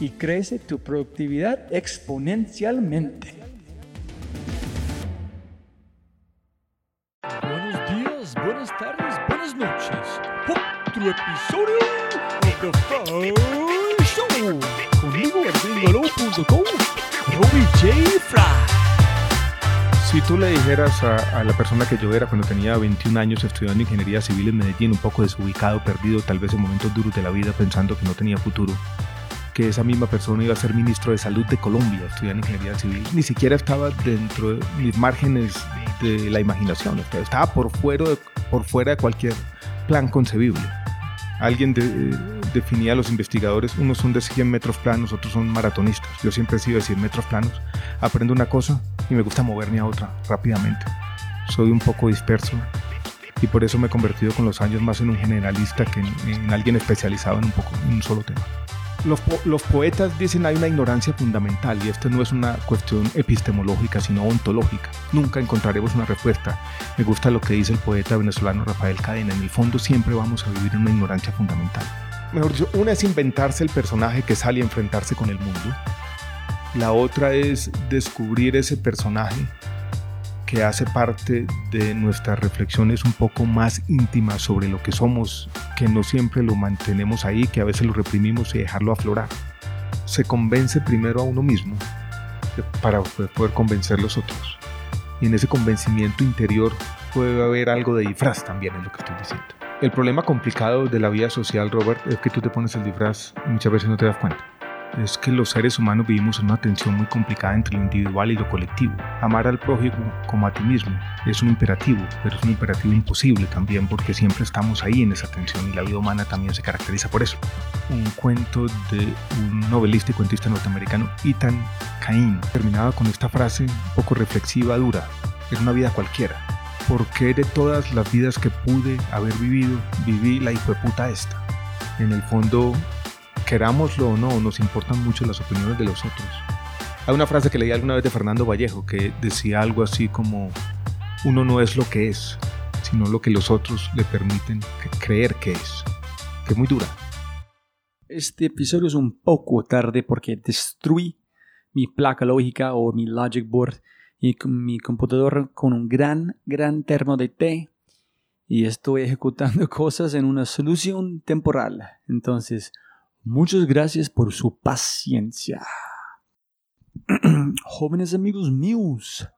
y crece tu productividad exponencialmente. Buenos días, buenas tardes, buenas noches. Otro episodio de The Show. Conmigo, Robbie J. Fry. Si tú le dijeras a, a, la persona que yo era cuando tenía 21 años estudiando ingeniería civil en Medellín, un poco desubicado, perdido, tal vez en momentos duros de la vida, pensando que no tenía futuro, que esa misma persona iba a ser ministro de salud de Colombia, estudiando ingeniería civil, ni siquiera estaba dentro de mis márgenes de la imaginación, estaba por fuera de, por fuera de cualquier plan concebible. Alguien de, definía a los investigadores, unos son de 100 metros planos, otros son maratonistas. Yo siempre he sido de 100 metros planos. Aprendo una cosa y me gusta moverme a otra rápidamente. Soy un poco disperso y por eso me he convertido con los años más en un generalista que en, en alguien especializado en un, poco, en un solo tema. Los, po los, poetas dicen hay una ignorancia fundamental y esto no es una cuestión epistemológica sino ontológica. Nunca encontraremos una respuesta. Me gusta lo que dice el poeta venezolano Rafael Cadena. En el fondo siempre vamos a vivir en una ignorancia fundamental. Mejor dicho, una es inventarse el personaje que sale a enfrentarse con el mundo. La otra es descubrir ese personaje que hace parte de nuestras reflexiones un poco más íntimas sobre lo que somos, que no siempre lo mantenemos ahí, que a veces lo reprimimos y dejarlo aflorar. Se convence primero a uno mismo para poder convencer a los otros. Y en ese convencimiento interior puede haber algo de disfraz también en lo que estoy diciendo. El problema complicado de la vida social, Robert, es que tú te pones el disfraz y muchas veces no te das cuenta es que los seres humanos vivimos en una tensión muy complicada entre lo individual y lo colectivo. Amar al prójimo como a ti mismo es un imperativo, pero es un imperativo imposible también porque siempre estamos ahí en esa tensión y la vida humana también se caracteriza por eso. Un cuento de un novelista y cuentista norteamericano, Ethan Cain, terminaba con esta frase poco reflexiva, dura. Es una vida cualquiera. ¿Por qué de todas las vidas que pude haber vivido, viví la hijo puta esta? En el fondo, querámoslo o no, nos importan mucho las opiniones de los otros. Hay una frase que leí alguna vez de Fernando Vallejo que decía algo así como, uno no es lo que es, sino lo que los otros le permiten creer que es, que muy dura. Este episodio es un poco tarde porque destruí mi placa lógica o mi logic board y mi computador con un gran, gran termo de té y estoy ejecutando cosas en una solución temporal. Entonces, Muchas gracias por su paciencia. Jóvenes amigos míos,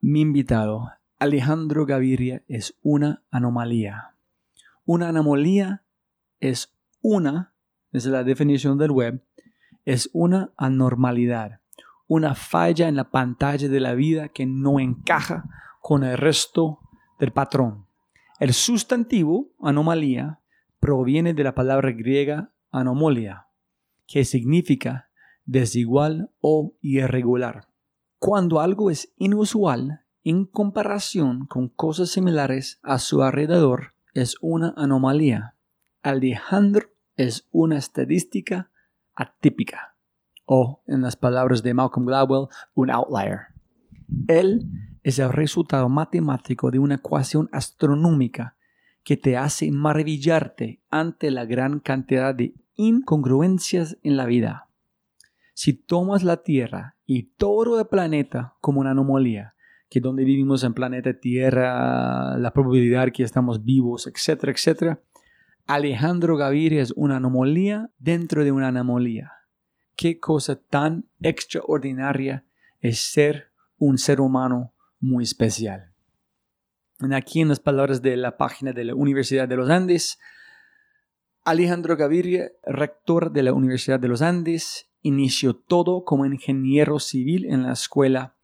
mi invitado Alejandro Gaviria es una anomalía. Una anomalía es una, es la definición del web, es una anormalidad, una falla en la pantalla de la vida que no encaja con el resto del patrón. El sustantivo anomalía proviene de la palabra griega anomalia, que significa desigual o irregular. Cuando algo es inusual en comparación con cosas similares a su alrededor, es una anomalía. Alejandro es una estadística atípica, o, en las palabras de Malcolm Gladwell, un outlier. Él es el resultado matemático de una ecuación astronómica que te hace maravillarte ante la gran cantidad de incongruencias en la vida. Si tomas la Tierra y todo el planeta como una anomalía, que donde vivimos en planeta Tierra, la probabilidad que estamos vivos, etcétera, etcétera, Alejandro Gaviria es una anomalía dentro de una anomalía. Qué cosa tan extraordinaria es ser un ser humano muy especial. Aquí en las palabras de la página de la Universidad de los Andes, Alejandro Gaviria, rector de la Universidad de los Andes, inició todo como ingeniero civil en la Escuela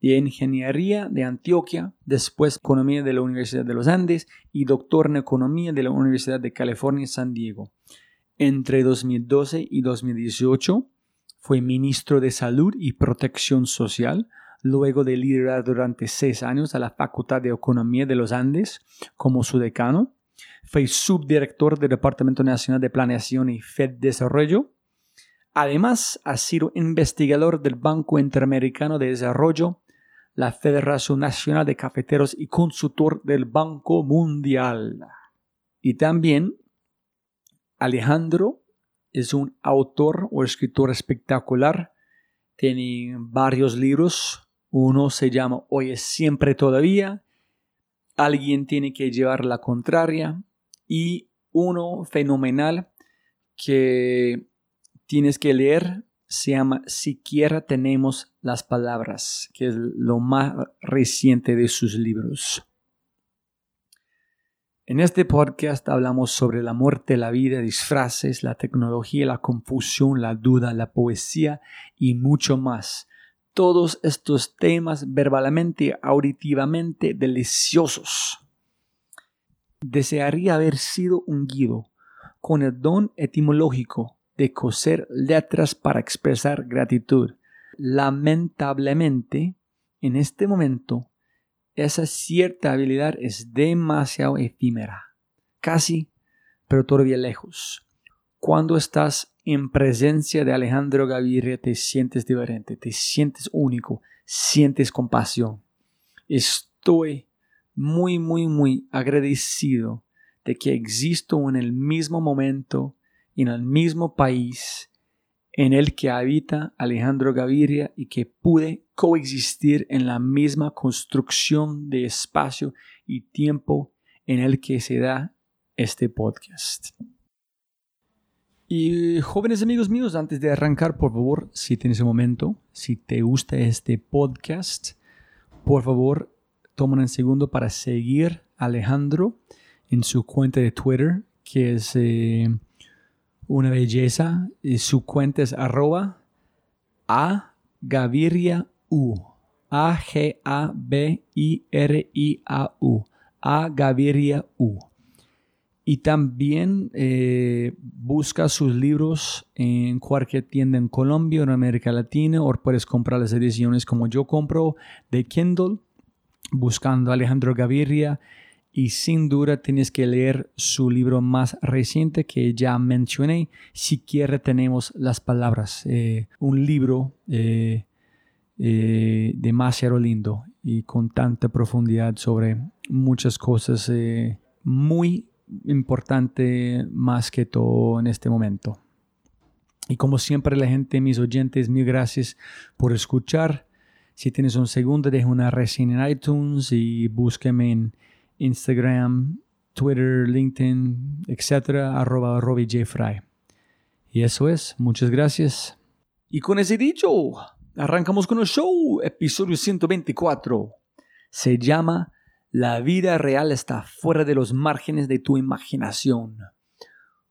de Ingeniería de Antioquia, después Economía de la Universidad de los Andes y doctor en Economía de la Universidad de California San Diego. Entre 2012 y 2018 fue ministro de Salud y Protección Social, luego de liderar durante seis años a la Facultad de Economía de los Andes como su decano. Fue subdirector del Departamento Nacional de Planeación y Fed Desarrollo. Además, ha sido investigador del Banco Interamericano de Desarrollo, la Federación Nacional de Cafeteros y consultor del Banco Mundial. Y también Alejandro es un autor o escritor espectacular. Tiene varios libros uno se llama Hoy es siempre todavía. Alguien tiene que llevar la contraria. Y uno fenomenal que tienes que leer se llama Siquiera tenemos las palabras, que es lo más reciente de sus libros. En este podcast hablamos sobre la muerte, la vida, disfraces, la tecnología, la confusión, la duda, la poesía y mucho más todos estos temas verbalmente, auditivamente deliciosos. Desearía haber sido un guido con el don etimológico de coser letras para expresar gratitud. Lamentablemente, en este momento, esa cierta habilidad es demasiado efímera, casi, pero todavía lejos. Cuando estás en presencia de Alejandro Gaviria te sientes diferente, te sientes único, sientes compasión. Estoy muy, muy, muy agradecido de que existo en el mismo momento, en el mismo país en el que habita Alejandro Gaviria y que pude coexistir en la misma construcción de espacio y tiempo en el que se da este podcast. Y jóvenes amigos míos, antes de arrancar, por favor, si tienes un momento, si te gusta este podcast, por favor, toma un segundo para seguir a Alejandro en su cuenta de Twitter, que es eh, una belleza. Y su cuenta es arroba a Gaviria U. A G A B I R I A U. A Gaviria U. Y también eh, busca sus libros en cualquier tienda en Colombia o en América Latina o puedes comprar las ediciones como yo compro de Kindle buscando Alejandro Gaviria y sin duda tienes que leer su libro más reciente que ya mencioné, Siquiera tenemos las palabras, eh, un libro eh, demasiado lindo y con tanta profundidad sobre muchas cosas muy importante más que todo en este momento. Y como siempre la gente, mis oyentes, mil gracias por escuchar. Si tienes un segundo, deja una reseña en iTunes y búsqueme en Instagram, Twitter, LinkedIn, etcétera, arroba. Y eso es, muchas gracias. Y con ese dicho, arrancamos con el show, episodio 124. Se llama la vida real está fuera de los márgenes de tu imaginación.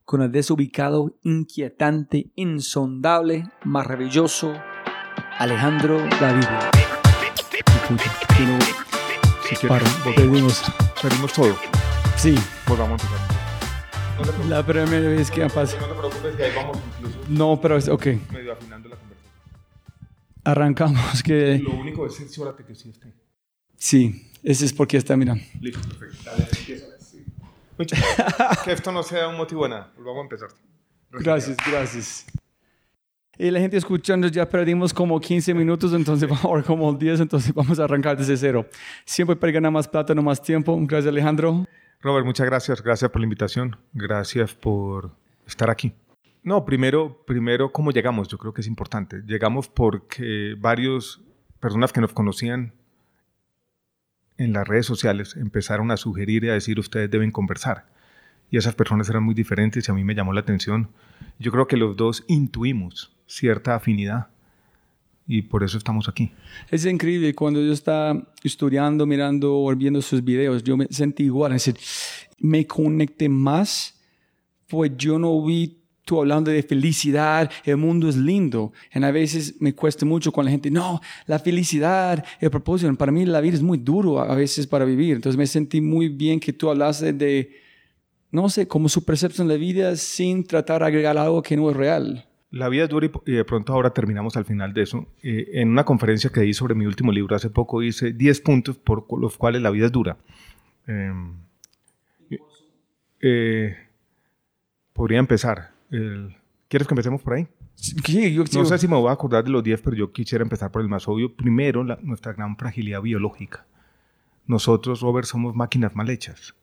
Con el desubicado, inquietante, insondable, maravilloso Alejandro David. Pedimos, pedimos todo. Sí, Volvamos a empezar. No te preocupes, la primera vez que pasa. no te preocupes, que ahí vamos incluso No, pero es ok. medio afinando la conversación. Arrancamos que Lo único es cerciórate que sí esté. sí, ese es porque está mirando. Listo, perfecto. Dale, empieza. Sí. Que esto no sea un motivo de nada. Volvamos a empezar. Gracias, gracias. Y la gente escuchando, ya perdimos como 15 minutos, entonces vamos ahora como 10, entonces vamos a arrancar desde cero. Siempre para ganar más plata, no más tiempo. Gracias, Alejandro. Robert, muchas gracias. Gracias por la invitación. Gracias por estar aquí. No, primero, primero, ¿cómo llegamos? Yo creo que es importante. Llegamos porque varios personas que nos conocían en las redes sociales empezaron a sugerir y a decir ustedes deben conversar. Y esas personas eran muy diferentes y a mí me llamó la atención. Yo creo que los dos intuimos cierta afinidad y por eso estamos aquí. Es increíble, cuando yo estaba estudiando, mirando o viendo sus videos, yo me sentí igual, es decir, me conecté más, pues yo no vi tú hablando de felicidad, el mundo es lindo, y a veces me cuesta mucho con la gente, no, la felicidad, el propósito, para mí la vida es muy duro a veces para vivir, entonces me sentí muy bien que tú hablaste de, no sé, como su percepción de la vida sin tratar de agregar algo que no es real. La vida es dura y de pronto ahora terminamos al final de eso. Eh, en una conferencia que di sobre mi último libro hace poco hice 10 puntos por los cuales la vida es dura. Eh, eh, podría empezar. El- ¿Quieres que empecemos por ahí? Sí, yo, No sé si me voy a acordar de los 10, pero yo quisiera empezar por el más obvio. Primero, la- nuestra gran fragilidad biológica. Nosotros, Robert, somos máquinas mal hechas.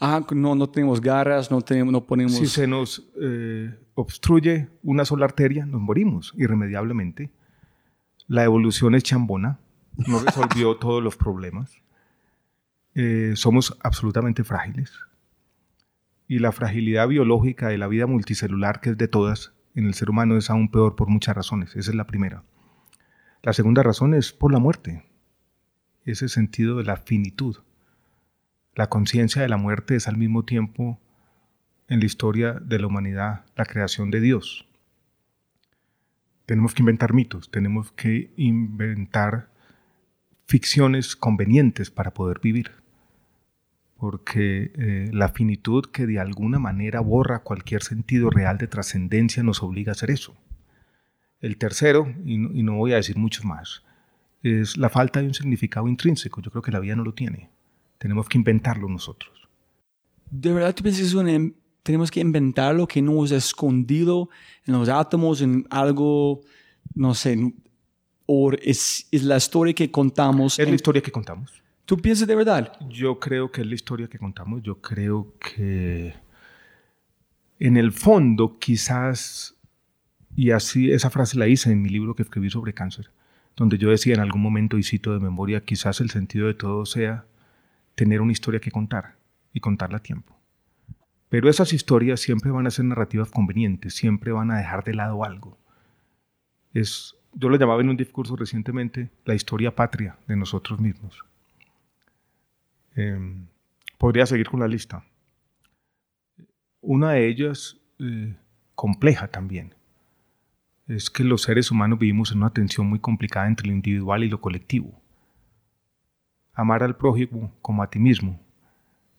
Ah, no, no tenemos garras, no, tenemos, no ponemos... Si se nos eh, obstruye una sola arteria, nos morimos irremediablemente. La evolución es chambona, no resolvió todos los problemas. Eh, somos absolutamente frágiles. Y la fragilidad biológica de la vida multicelular, que es de todas, en el ser humano es aún peor por muchas razones. Esa es la primera. La segunda razón es por la muerte. Ese sentido de la finitud. La conciencia de la muerte es al mismo tiempo en la historia de la humanidad la creación de Dios. Tenemos que inventar mitos, tenemos que inventar ficciones convenientes para poder vivir. Porque eh, la finitud que de alguna manera borra cualquier sentido real de trascendencia nos obliga a hacer eso. El tercero, y no, y no voy a decir muchos más, es la falta de un significado intrínseco. Yo creo que la vida no lo tiene. Tenemos que inventarlo nosotros. ¿De verdad tú piensas que in- tenemos que inventar lo que no es escondido en los átomos, en algo, no sé, o es, es la historia que contamos? Es en- la historia que contamos. ¿Tú piensas de verdad? Yo creo que es la historia que contamos. Yo creo que en el fondo quizás, y así esa frase la hice en mi libro que escribí sobre cáncer, donde yo decía en algún momento y cito de memoria, quizás el sentido de todo sea tener una historia que contar y contarla a tiempo. Pero esas historias siempre van a ser narrativas convenientes, siempre van a dejar de lado algo. Es, yo lo llamaba en un discurso recientemente la historia patria de nosotros mismos. Eh, podría seguir con la lista. Una de ellas, eh, compleja también, es que los seres humanos vivimos en una tensión muy complicada entre lo individual y lo colectivo. Amar al prójimo como a ti mismo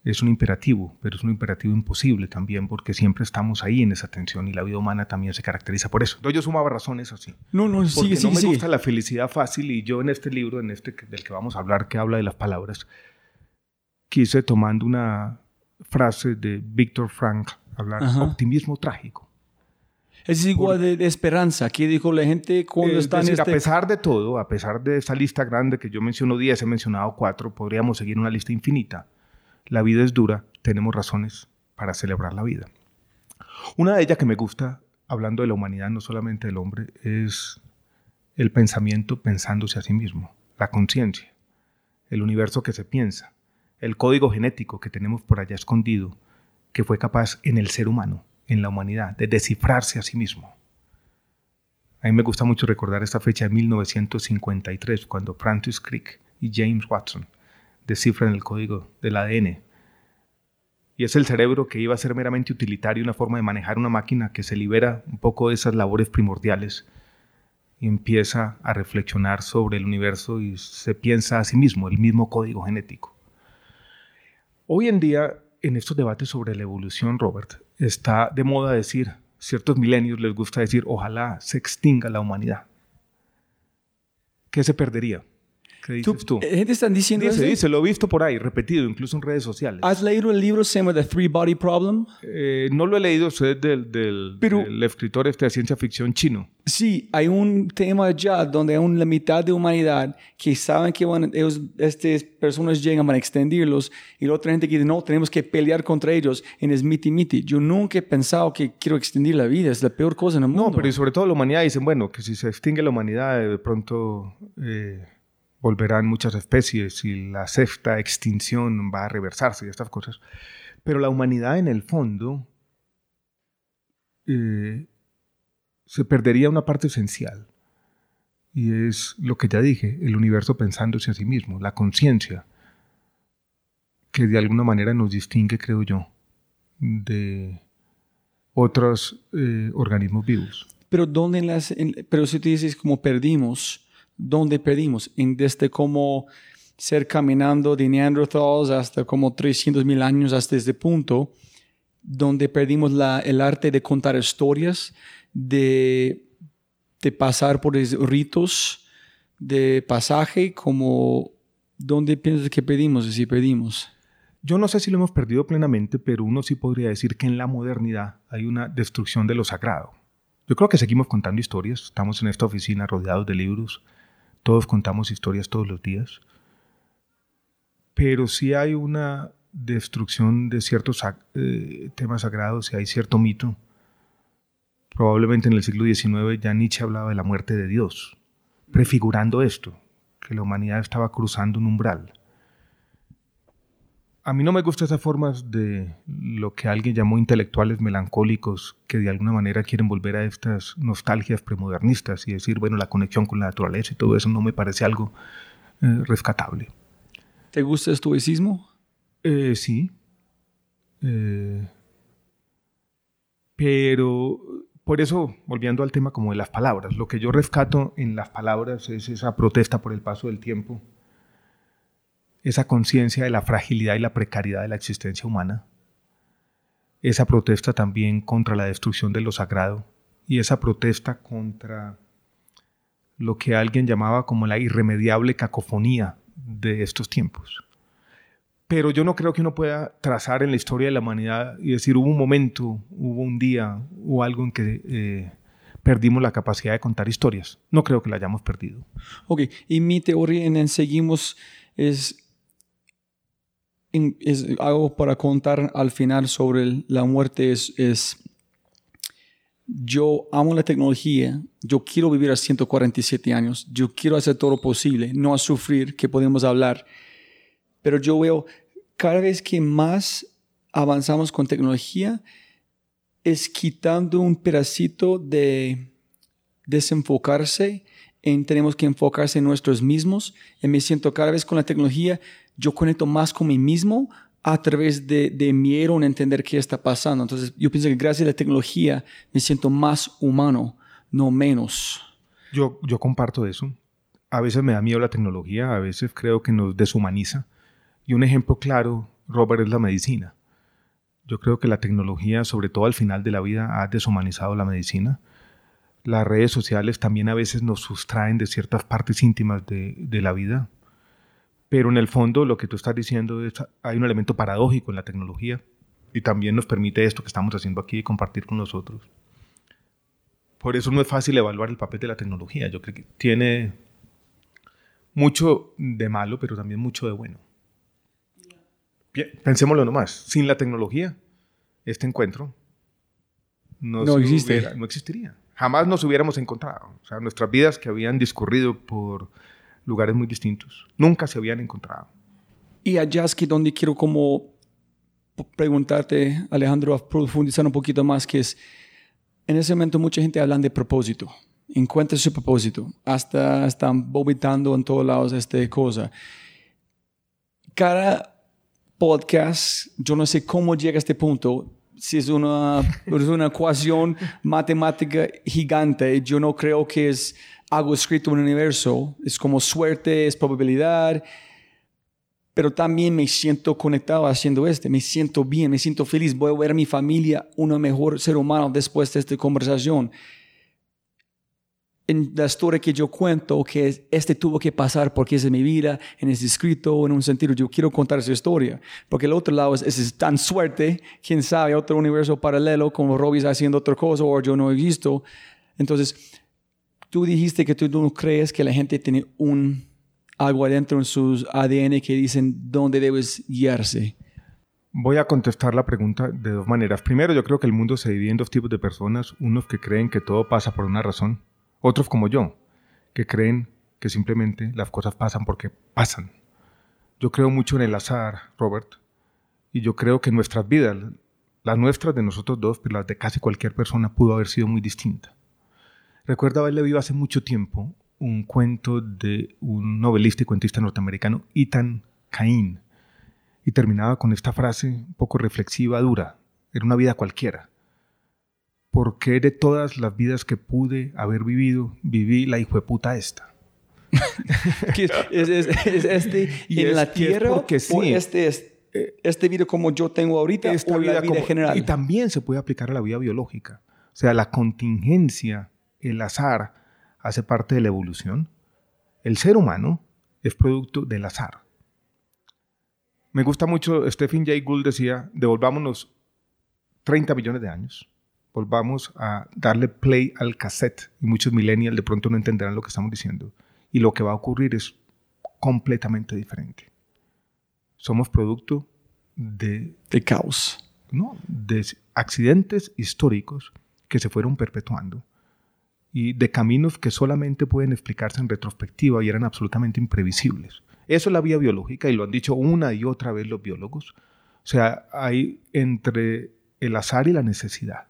es un imperativo, pero es un imperativo imposible también porque siempre estamos ahí en esa tensión y la vida humana también se caracteriza por eso. Entonces yo sumaba razones así. No, no, Porque sigue, no me sigue. gusta la felicidad fácil y yo en este libro, en este del que vamos a hablar, que habla de las palabras, quise tomando una frase de Víctor Frank, hablar Ajá. optimismo trágico. Es igual de, de esperanza. ¿Qué dijo la gente cuando Es está en decir, este... a pesar de todo, a pesar de esa lista grande que yo menciono 10, he mencionado 4, podríamos seguir una lista infinita. La vida es dura, tenemos razones para celebrar la vida. Una de ellas que me gusta, hablando de la humanidad, no solamente del hombre, es el pensamiento pensándose a sí mismo, la conciencia, el universo que se piensa, el código genético que tenemos por allá escondido, que fue capaz en el ser humano, en la humanidad, de descifrarse a sí mismo. A mí me gusta mucho recordar esta fecha de 1953, cuando Francis Crick y James Watson descifran el código del ADN. Y es el cerebro que iba a ser meramente utilitario, una forma de manejar una máquina que se libera un poco de esas labores primordiales y empieza a reflexionar sobre el universo y se piensa a sí mismo, el mismo código genético. Hoy en día en estos debates sobre la evolución, Robert, está de moda decir, ciertos milenios les gusta decir, ojalá se extinga la humanidad. ¿Qué se perdería? ¿Qué dices tú? ¿Gente eh, está diciendo Dice, eso? dice, lo he visto por ahí, repetido, incluso en redes sociales. ¿Has leído el libro se llama The Three Body Problem? Eh, no lo he leído, soy del, del, Pero- del escritor este de ciencia ficción chino. Sí, hay un tema ya donde hay una mitad de humanidad que saben que van, ellos, estas personas llegan a extenderlos y la otra gente que dice, no, tenemos que pelear contra ellos en es miti miti. Yo nunca he pensado que quiero extender la vida, es la peor cosa en el mundo. No, pero y sobre todo la humanidad dicen, bueno, que si se extingue la humanidad, de pronto eh, volverán muchas especies y la sexta extinción va a reversarse y estas cosas. Pero la humanidad en el fondo eh, se perdería una parte esencial. Y es lo que ya dije, el universo pensándose a sí mismo, la conciencia, que de alguna manera nos distingue, creo yo, de otros eh, organismos vivos. Pero dónde las, en- pero si tú dices como perdimos, ¿dónde perdimos? En desde como ser caminando de Neanderthals hasta como 300 mil años hasta este punto, donde perdimos la, el arte de contar historias, de, de pasar por ritos de pasaje, como ¿dónde piensas que perdimos? Si perdimos. Yo no sé si lo hemos perdido plenamente, pero uno sí podría decir que en la modernidad hay una destrucción de lo sagrado. Yo creo que seguimos contando historias, estamos en esta oficina rodeados de libros, todos contamos historias todos los días, pero sí hay una destrucción de ciertos eh, temas sagrados y hay cierto mito. Probablemente en el siglo XIX ya Nietzsche hablaba de la muerte de Dios, prefigurando esto, que la humanidad estaba cruzando un umbral. A mí no me gustan esas formas de lo que alguien llamó intelectuales melancólicos que de alguna manera quieren volver a estas nostalgias premodernistas y decir, bueno, la conexión con la naturaleza y todo eso no me parece algo eh, rescatable. ¿Te gusta el estoicismo? Eh, sí. Eh, pero por eso, volviendo al tema como de las palabras, lo que yo rescato en las palabras es esa protesta por el paso del tiempo, esa conciencia de la fragilidad y la precariedad de la existencia humana, esa protesta también contra la destrucción de lo sagrado y esa protesta contra lo que alguien llamaba como la irremediable cacofonía de estos tiempos. Pero yo no creo que uno pueda trazar en la historia de la humanidad y decir hubo un momento, hubo un día, hubo algo en que eh, perdimos la capacidad de contar historias. No creo que la hayamos perdido. Ok, y mi teoría en seguimos es, es algo para contar al final sobre la muerte es, es, yo amo la tecnología, yo quiero vivir a 147 años, yo quiero hacer todo lo posible, no a sufrir, que podemos hablar, pero yo veo cada vez que más avanzamos con tecnología, es quitando un pedacito de desenfocarse en tenemos que enfocarse en nosotros mismos. Y me siento cada vez con la tecnología, yo conecto más con mí mismo a través de, de miedo en entender qué está pasando. Entonces, yo pienso que gracias a la tecnología me siento más humano, no menos. Yo, yo comparto eso. A veces me da miedo la tecnología, a veces creo que nos deshumaniza. Y un ejemplo claro, Robert, es la medicina. Yo creo que la tecnología, sobre todo al final de la vida, ha deshumanizado la medicina. Las redes sociales también a veces nos sustraen de ciertas partes íntimas de, de la vida. Pero en el fondo lo que tú estás diciendo es, hay un elemento paradójico en la tecnología y también nos permite esto que estamos haciendo aquí, compartir con nosotros. Por eso no es fácil evaluar el papel de la tecnología. Yo creo que tiene mucho de malo, pero también mucho de bueno. Bien, pensémoslo nomás. Sin la tecnología, este encuentro no, hubiera- no existiría. Jamás nos hubiéramos encontrado. O sea, nuestras vidas que habían discurrido por lugares muy distintos, nunca se habían encontrado. Y allá es que donde quiero como preguntarte, Alejandro, a profundizar un poquito más, que es, en ese momento mucha gente habla de propósito. Encuentra su propósito. Hasta están vomitando en todos lados esta cosa. Cada podcast, yo no sé cómo llega a este punto, si es una, es una ecuación matemática gigante, yo no creo que es algo escrito en el universo, es como suerte, es probabilidad, pero también me siento conectado haciendo este, me siento bien, me siento feliz, voy a ver a mi familia un mejor ser humano después de esta conversación. En la historia que yo cuento, que este tuvo que pasar porque es de mi vida, en ese escrito, en un sentido, yo quiero contar esa historia, porque el otro lado es, es, tan suerte, quién sabe, otro universo paralelo, como Robbie está haciendo otra cosa o yo no he visto. Entonces, tú dijiste que tú no crees que la gente tiene un algo adentro en sus ADN que dicen dónde debes guiarse? Voy a contestar la pregunta de dos maneras. Primero, yo creo que el mundo se divide en dos tipos de personas, unos que creen que todo pasa por una razón, otros como yo, que creen que simplemente las cosas pasan porque pasan. Yo creo mucho en el azar, Robert, y yo creo que nuestras vidas, las nuestras de nosotros dos, pero las de casi cualquier persona, pudo haber sido muy distinta. Recuerdo haberle visto hace mucho tiempo un cuento de un novelista y cuentista norteamericano, Ethan Cain, y terminaba con esta frase un poco reflexiva, dura. Era una vida cualquiera. ¿Por qué de todas las vidas que pude haber vivido, viví la puta esta? ¿Es, este y en la tierra porque sí. este es este vida como yo tengo ahorita esta vida, vida general? Y también se puede aplicar a la vida biológica. O sea, la contingencia, el azar, hace parte de la evolución, el ser humano es producto del azar. Me gusta mucho, Stephen Jay Gould decía, devolvámonos 30 millones de años, volvamos a darle play al cassette y muchos millennials de pronto no entenderán lo que estamos diciendo. Y lo que va a ocurrir es completamente diferente. Somos producto de... De caos. No, de accidentes históricos que se fueron perpetuando y de caminos que solamente pueden explicarse en retrospectiva y eran absolutamente imprevisibles. Eso es la vía biológica y lo han dicho una y otra vez los biólogos. O sea, hay entre el azar y la necesidad.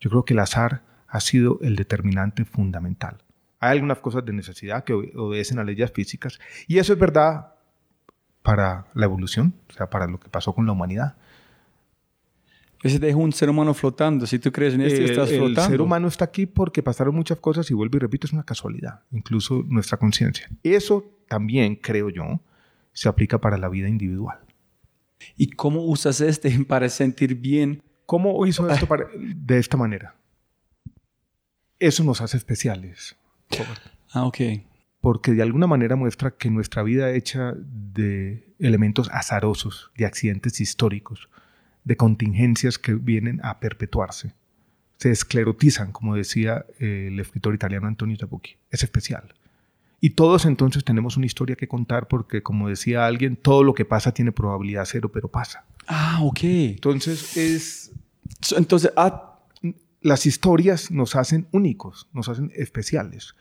Yo creo que el azar ha sido el determinante fundamental. Hay algunas cosas de necesidad que obedecen a leyes físicas y eso es verdad para la evolución, o sea, para lo que pasó con la humanidad. Ese deja un ser humano flotando. Si tú crees en esto, estás flotando. El ser humano está aquí porque pasaron muchas cosas y vuelvo y repito, es una casualidad, incluso nuestra conciencia. Eso también, creo yo, se aplica para la vida individual. ¿Y cómo usas este para sentir bien? ¿Cómo hizo esto de esta manera? Eso nos hace especiales. Ah, ok. Porque de alguna manera muestra que nuestra vida hecha de elementos azarosos, de accidentes históricos, de contingencias que vienen a perpetuarse. Se esclerotizan, como decía eh, el escritor italiano Antonio Tabucchi. Es especial. Y todos entonces tenemos una historia que contar porque, como decía alguien, todo lo que pasa tiene probabilidad cero, pero pasa. Ah, ok. Entonces es... Entonces, ah, las historias nos hacen únicos, nos hacen especiales.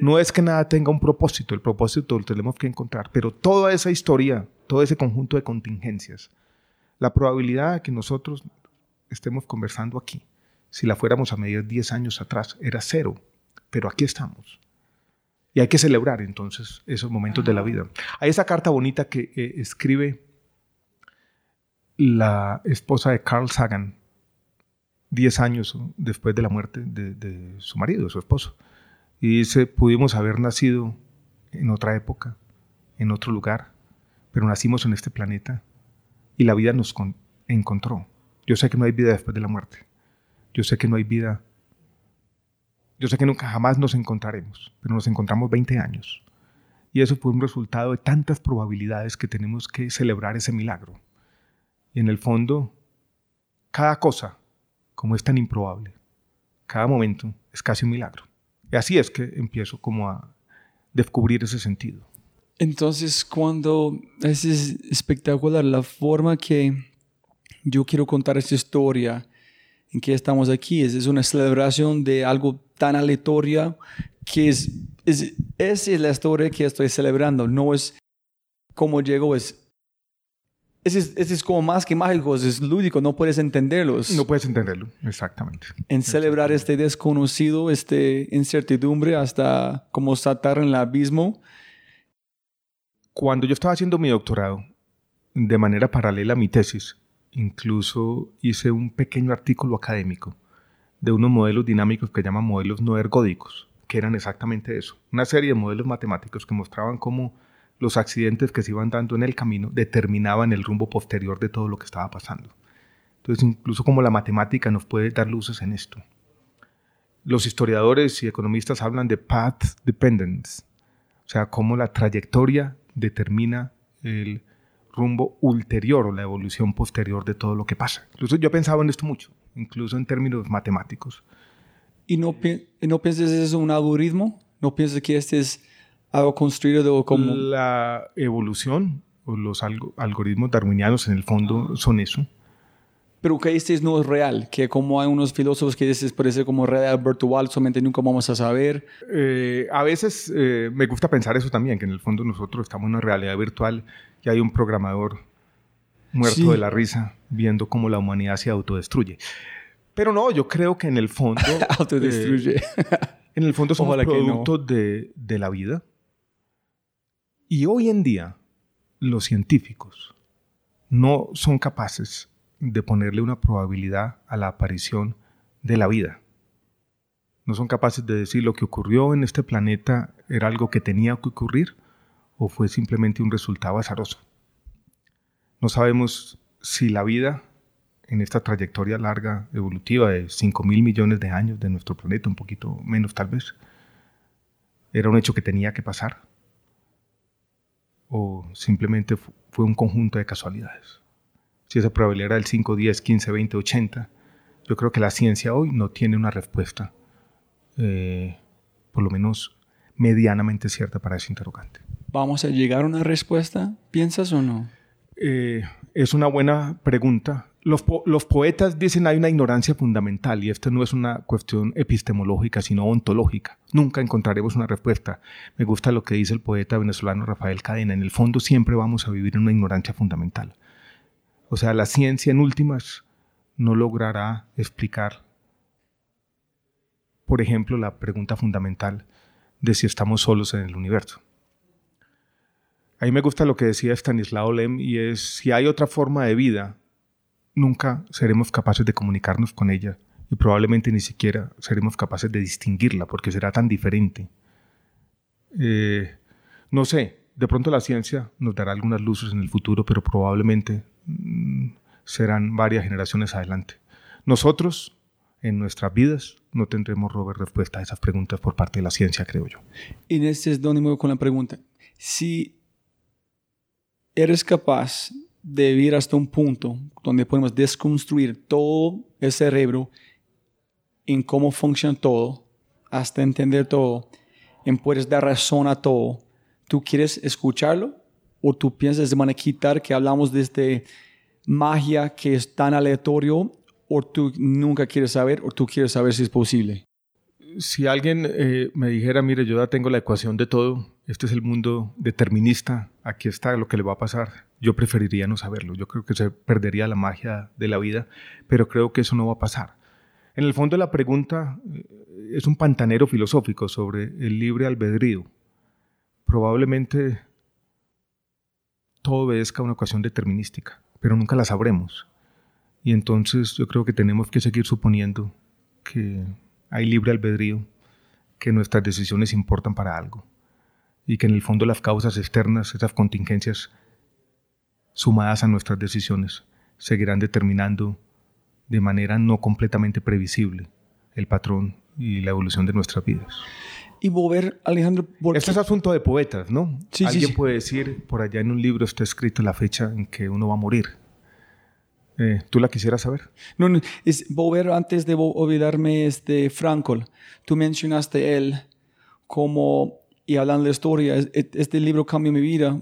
No es que nada tenga un propósito, el propósito lo tenemos que encontrar, pero toda esa historia, todo ese conjunto de contingencias, la probabilidad de que nosotros estemos conversando aquí, si la fuéramos a medir 10 años atrás, era cero, pero aquí estamos. Y hay que celebrar entonces esos momentos de la vida. Hay esa carta bonita que eh, escribe la esposa de Carl Sagan, 10 años después de la muerte de, de su marido, de su esposo. Y dice, pudimos haber nacido en otra época, en otro lugar, pero nacimos en este planeta y la vida nos encontró. Yo sé que no hay vida después de la muerte. Yo sé que no hay vida. Yo sé que nunca jamás nos encontraremos, pero nos encontramos 20 años. Y eso fue un resultado de tantas probabilidades que tenemos que celebrar ese milagro. Y en el fondo, cada cosa, como es tan improbable, cada momento es casi un milagro. Y así es que empiezo como a descubrir ese sentido. Entonces, cuando es espectacular la forma que yo quiero contar esta historia, en que estamos aquí, es, es una celebración de algo tan aleatorio que es, es, esa es la historia que estoy celebrando, no es cómo llegó, es ese es, es, como más que mágico, es lúdico, no puedes entenderlos. No puedes entenderlo, exactamente. En celebrar este desconocido, este incertidumbre, hasta como saltar en el abismo, cuando yo estaba haciendo mi doctorado, de manera paralela a mi tesis, incluso hice un pequeño artículo académico de unos modelos dinámicos que llaman modelos no ergódicos, que eran exactamente eso, una serie de modelos matemáticos que mostraban cómo los accidentes que se iban dando en el camino determinaban el rumbo posterior de todo lo que estaba pasando. Entonces, incluso como la matemática nos puede dar luces en esto. Los historiadores y economistas hablan de path dependence, o sea, cómo la trayectoria determina el rumbo ulterior o la evolución posterior de todo lo que pasa. Incluso yo pensaba en esto mucho, incluso en términos matemáticos. ¿Y no, no piensas que es un algoritmo? ¿No piensas que este es algo construido como...? La evolución o los algoritmos darwinianos en el fondo son eso. Pero que este no es real, que como hay unos filósofos que dicen parece como real virtual, solamente nunca vamos a saber. Eh, a veces eh, me gusta pensar eso también, que en el fondo nosotros estamos en una realidad virtual y hay un programador muerto de la risa viendo cómo la humanidad se autodestruye. Pero no, yo creo que en el fondo... autodestruye. Eh, en el fondo somos productos de, de la vida. Y hoy en día los científicos no son capaces de ponerle una probabilidad a la aparición de la vida. No son capaces de decir lo que ocurrió en este planeta era algo que tenía que ocurrir o fue simplemente un resultado azaroso. No sabemos si la vida en esta trayectoria larga evolutiva de 5 mil millones de años de nuestro planeta, un poquito menos tal vez, era un hecho que tenía que pasar o simplemente fue un conjunto de casualidades si esa probabilidad era del 5, 10, 15, 20, 80, yo creo que la ciencia hoy no tiene una respuesta, eh, por lo menos medianamente cierta para ese interrogante. ¿Vamos a llegar a una respuesta? ¿Piensas o no? Eh, es una buena pregunta. Los, los, poetas dicen hay una ignorancia fundamental y esto no es una cuestión epistemológica, sino ontológica. Nunca encontraremos una respuesta. Me gusta lo que dice el poeta venezolano Rafael Cadena. En el fondo siempre vamos a vivir en una ignorancia fundamental. O sea, la ciencia en últimas no logrará explicar, por ejemplo, la pregunta fundamental de si estamos solos en el universo. A mí me gusta lo que decía Stanislao Lem y es, si hay otra forma de vida, nunca seremos capaces de comunicarnos con ella y probablemente ni siquiera seremos capaces de distinguirla porque será tan diferente. Eh, no sé, de pronto la ciencia nos dará algunas luces en el futuro, pero probablemente serán varias generaciones adelante. Nosotros, en nuestras vidas, no tendremos, Robert, respuesta a esas preguntas por parte de la ciencia, creo yo. En este es donde me voy con la pregunta. Si eres capaz de vivir hasta un punto donde podemos desconstruir todo el cerebro en cómo funciona todo, hasta entender todo, y puedes dar razón a todo, ¿tú quieres escucharlo? O tú piensas de manera quitar que hablamos de este magia que es tan aleatorio o tú nunca quieres saber o tú quieres saber si es posible? Si alguien eh, me dijera, mire, yo ya tengo la ecuación de todo, este es el mundo determinista, aquí está lo que le va a pasar, yo preferiría no saberlo, yo creo que se perdería la magia de la vida, pero creo que eso no va a pasar. En el fondo la pregunta eh, es un pantanero filosófico sobre el libre albedrío. Probablemente todo obedezca a una ecuación determinística, pero nunca la sabremos. Y entonces yo creo que tenemos que seguir suponiendo que hay libre albedrío, que nuestras decisiones importan para algo y que en el fondo las causas externas, esas contingencias sumadas a nuestras decisiones, seguirán determinando de manera no completamente previsible el patrón y la evolución de nuestras vidas y volver, Alejandro. Porque... Este es asunto de poetas, ¿no? Sí, Alguien puede decir, por allá en un libro está escrito la fecha en que uno va a morir. Eh, ¿Tú la quisieras saber? No, no, es volver antes de olvidarme este Frankl. Tú mencionaste él como, y hablando de historia, este libro cambió mi vida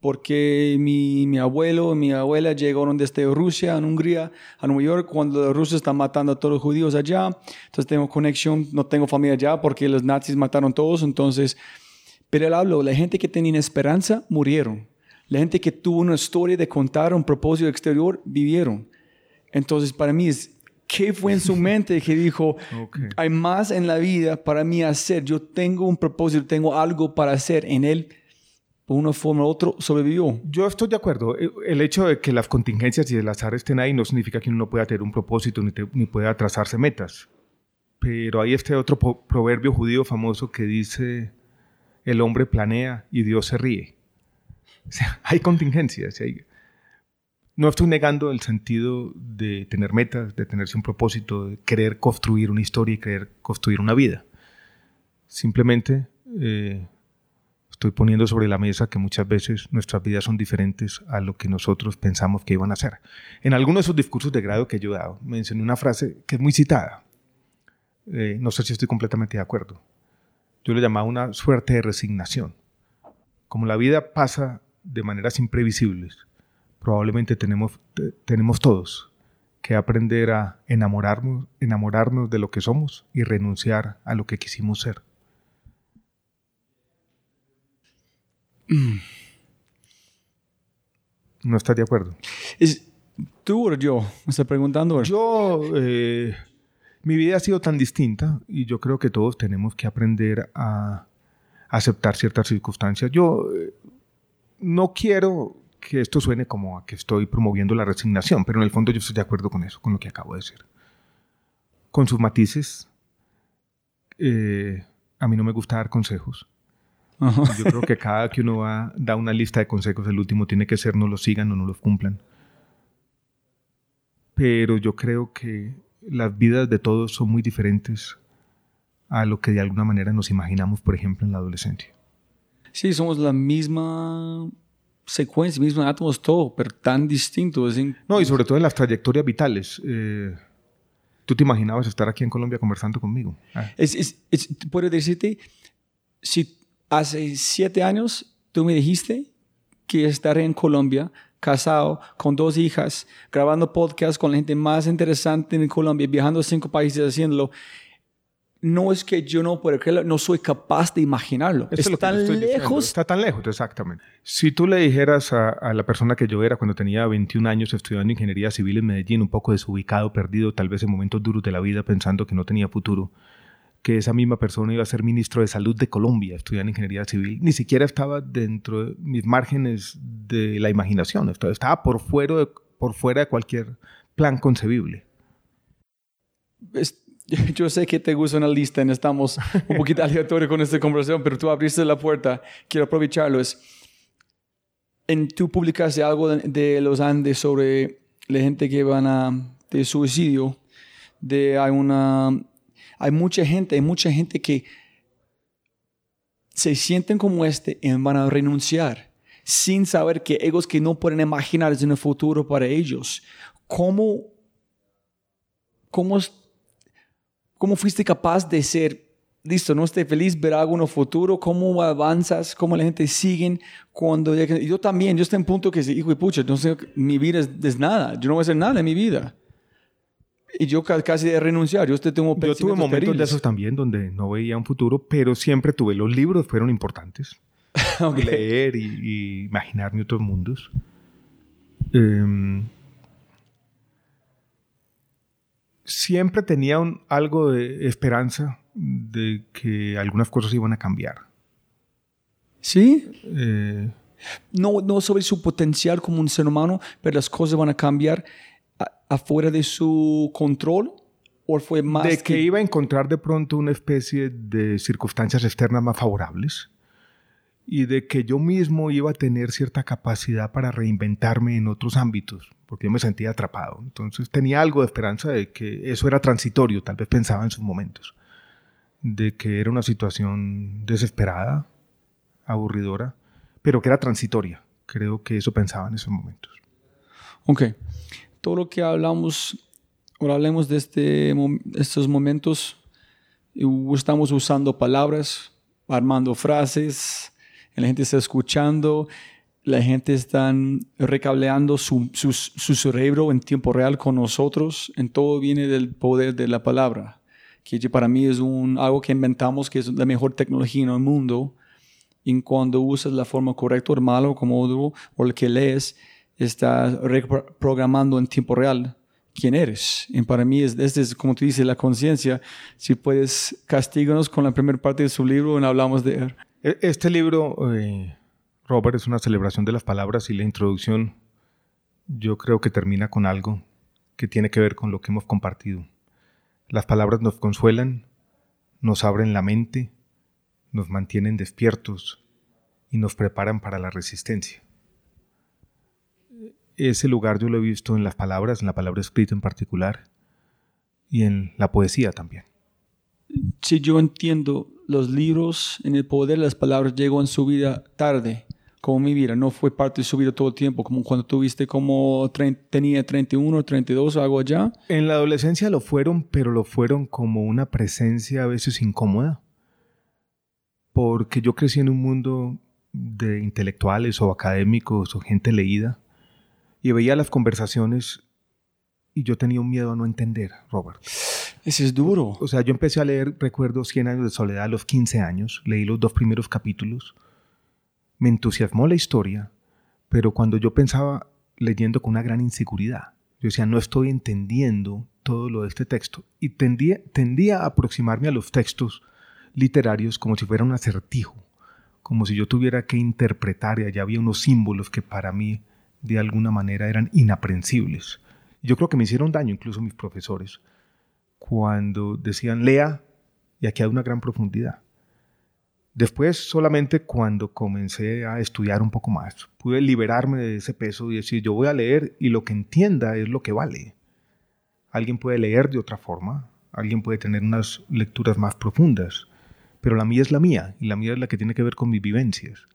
porque mi, mi, abuelo y mi abuela llegaron desde Rusia, en Hungría, a Nueva York, cuando los rusos están matando a todos los judíos allá. Entonces tengo conexión, no tengo familia allá porque los nazis mataron todos. Entonces, pero él habló, la gente que tenía esperanza murieron. La gente que tuvo una historia de contar un propósito exterior vivieron. Entonces, para mí es, ¿qué fue en su mente que dijo, hay más en la vida para mí hacer? Yo tengo un propósito, tengo algo para hacer en él por una forma u otra, sobrevivió. Yo estoy de acuerdo. Eh, el hecho de que las contingencias y el azar estén ahí no significa que uno no pueda tener un propósito ni, ni pueda trazarse metas. Pero hay este otro proverbio judío famoso que dice, el hombre planea y Dios se ríe. sea, hay contingencias. Hay... No estoy negando el sentido de tener metas, de tenerse un propósito, de querer construir una historia y querer construir una vida. Simplemente eh, estoy poniendo sobre la mesa que muchas veces nuestras vidas son diferentes a lo que nosotros pensamos que iban a ser. En algunos de esos discursos de grado que yo he dado, mencioné una frase que es muy citada. Eh, no sé si estoy completamente de acuerdo. Yo le llamaba una suerte de resignación. Como la vida pasa de maneras imprevisibles, probablemente tenemos, tenemos todos que aprender a enamorarnos, enamorarnos de lo que somos y renunciar a lo que quisimos ser. ¿No estás de acuerdo? ¿Es tú o yo? Me está preguntando. Yo, eh, mi vida ha sido tan distinta y yo creo que todos tenemos que aprender a aceptar ciertas circunstancias. Yo eh, no quiero que esto suene como a que estoy promoviendo la resignación, pero en el fondo yo estoy de acuerdo con eso, con lo que acabo de decir. Con sus matices, eh, a mí no me gusta dar consejos. Yo creo que cada que uno va, da una lista de consejos, el último tiene que ser no los sigan o no los cumplan. Pero yo creo que las vidas de todos son muy diferentes a lo que de alguna manera nos imaginamos, por ejemplo, en la adolescencia. Sí, somos la misma secuencia, mismos átomos, todo, pero tan distintos. No, y sobre todo en las trayectorias vitales. Eh, ¿Tú te imaginabas estar aquí en Colombia conversando conmigo? Ah. puedo decirte, si hace siete años tú me dijiste que estaré en Colombia, casado, con dos hijas, grabando podcast con la gente más interesante en Colombia, viajando a cinco países haciéndolo. No es que yo no pueda creerlo, no soy capaz de imaginarlo. está tan lejos. Está tan lejos, exactamente. Si tú le dijeras a, a, la persona que yo era cuando tenía 21 años estudiando ingeniería civil en Medellín, un poco desubicado, perdido, tal vez en momentos duros de la vida, pensando que no tenía futuro, que esa misma persona iba a ser ministro de Salud de Colombia, estudiando ingeniería civil, ni siquiera estaba dentro de mis márgenes de la imaginación, estaba por fuera de, por fuera de cualquier plan concebible. yo sé que te gusta una lista y estamos un poquito aleatorios con esta conversación, pero tú abriste la puerta, quiero aprovecharlo. Es, en, tú publicaste algo de, los Andes sobre la gente que van a de suicidio, de hay una hay mucha gente, hay mucha gente que se sienten como este y van a renunciar sin saber que ellos que no pueden imaginar en el futuro para ellos. ¿Cómo, cómo, cómo fuiste capaz de ser, listo, no esté feliz, en el futuro? ¿Cómo avanzas? ¿Cómo la gente sigue cuando... Yo también, yo estoy en punto que, hijo de pucha, no sé, mi vida es, es nada, yo no voy a hacer nada en mi vida. Y yo casi de renunciar. Yo, tengo yo tuve momentos de esos también donde no veía un futuro, pero siempre tuve. Los libros fueron importantes. Leer y, imaginarme otros mundos. Em, siempre tenía un, algo de esperanza de que algunas cosas iban a cambiar. ¿Sí? Eh, no, no sobre su potencial como un ser humano, pero las cosas van a cambiar afuera de su control? ¿O fue más de que, iba a encontrar de pronto una especie de circunstancias externas más favorables y de que yo mismo iba a tener cierta capacidad para reinventarme en otros ámbitos, porque yo me sentía atrapado. Entonces tenía algo de esperanza de que eso era transitorio, tal vez pensaba en sus momentos, de que era una situación desesperada, aburridora, pero que era transitoria. Creo que eso pensaba en esos momentos. Ok todo lo que hablamos, o hablemos de este, estos momentos, estamos usando palabras, armando frases, la gente está escuchando, la gente está recableando su, su, cerebro en tiempo real con nosotros, en todo viene del poder de la palabra, que para mí es un, algo que inventamos, que es la mejor tecnología en el mundo, y cuando usas la forma correcta o malo, como o el que lees, estás reprogramando en tiempo real quién eres. Y para mí, es, este es como tú dices, la conciencia. Si puedes, castíganos con la primera parte de su libro y hablamos de él. E, este libro, eh, Robert, es una celebración de las palabras y la introducción yo creo que termina con algo que tiene que ver con lo que hemos compartido. Las palabras nos consuelan, nos abren la mente, nos mantienen despiertos y nos preparan para la resistencia. Ese lugar yo lo he visto en las palabras, en la palabra escrita en particular, y en la poesía también. Si yo entiendo, los libros en el poder de las palabras llegó en su vida tarde, como mi vida, no fue parte de su vida todo el tiempo, como cuando tuviste como tenía 31, 32 o algo allá. En la adolescencia lo fueron, pero lo fueron como una presencia a veces incómoda, porque yo crecí en un mundo de intelectuales o académicos o gente leída y veía las conversaciones y yo tenía un miedo a no entender, Robert. Ese es duro. O sea, yo empecé a leer, recuerdo, 100 años de soledad a los 15 años, leí los dos primeros capítulos, me entusiasmó la historia, pero cuando yo pensaba leyendo con una gran inseguridad, yo decía, no estoy entendiendo todo lo de este texto, y tendía, tendía a aproximarme a los textos literarios como si fuera un acertijo, como si yo tuviera que interpretar y allá había unos símbolos que para mí de alguna manera eran inaprensibles. Yo creo que me hicieron daño incluso mis profesores cuando decían lea y aquí hay una gran profundidad. Después solamente cuando comencé a estudiar un poco más, pude liberarme de ese peso y decir yo voy a leer y lo que entienda es lo que vale. Alguien puede leer de otra forma, alguien puede tener unas lecturas más profundas, pero la mía es la mía y la mía es la que tiene que ver con mis vivencias.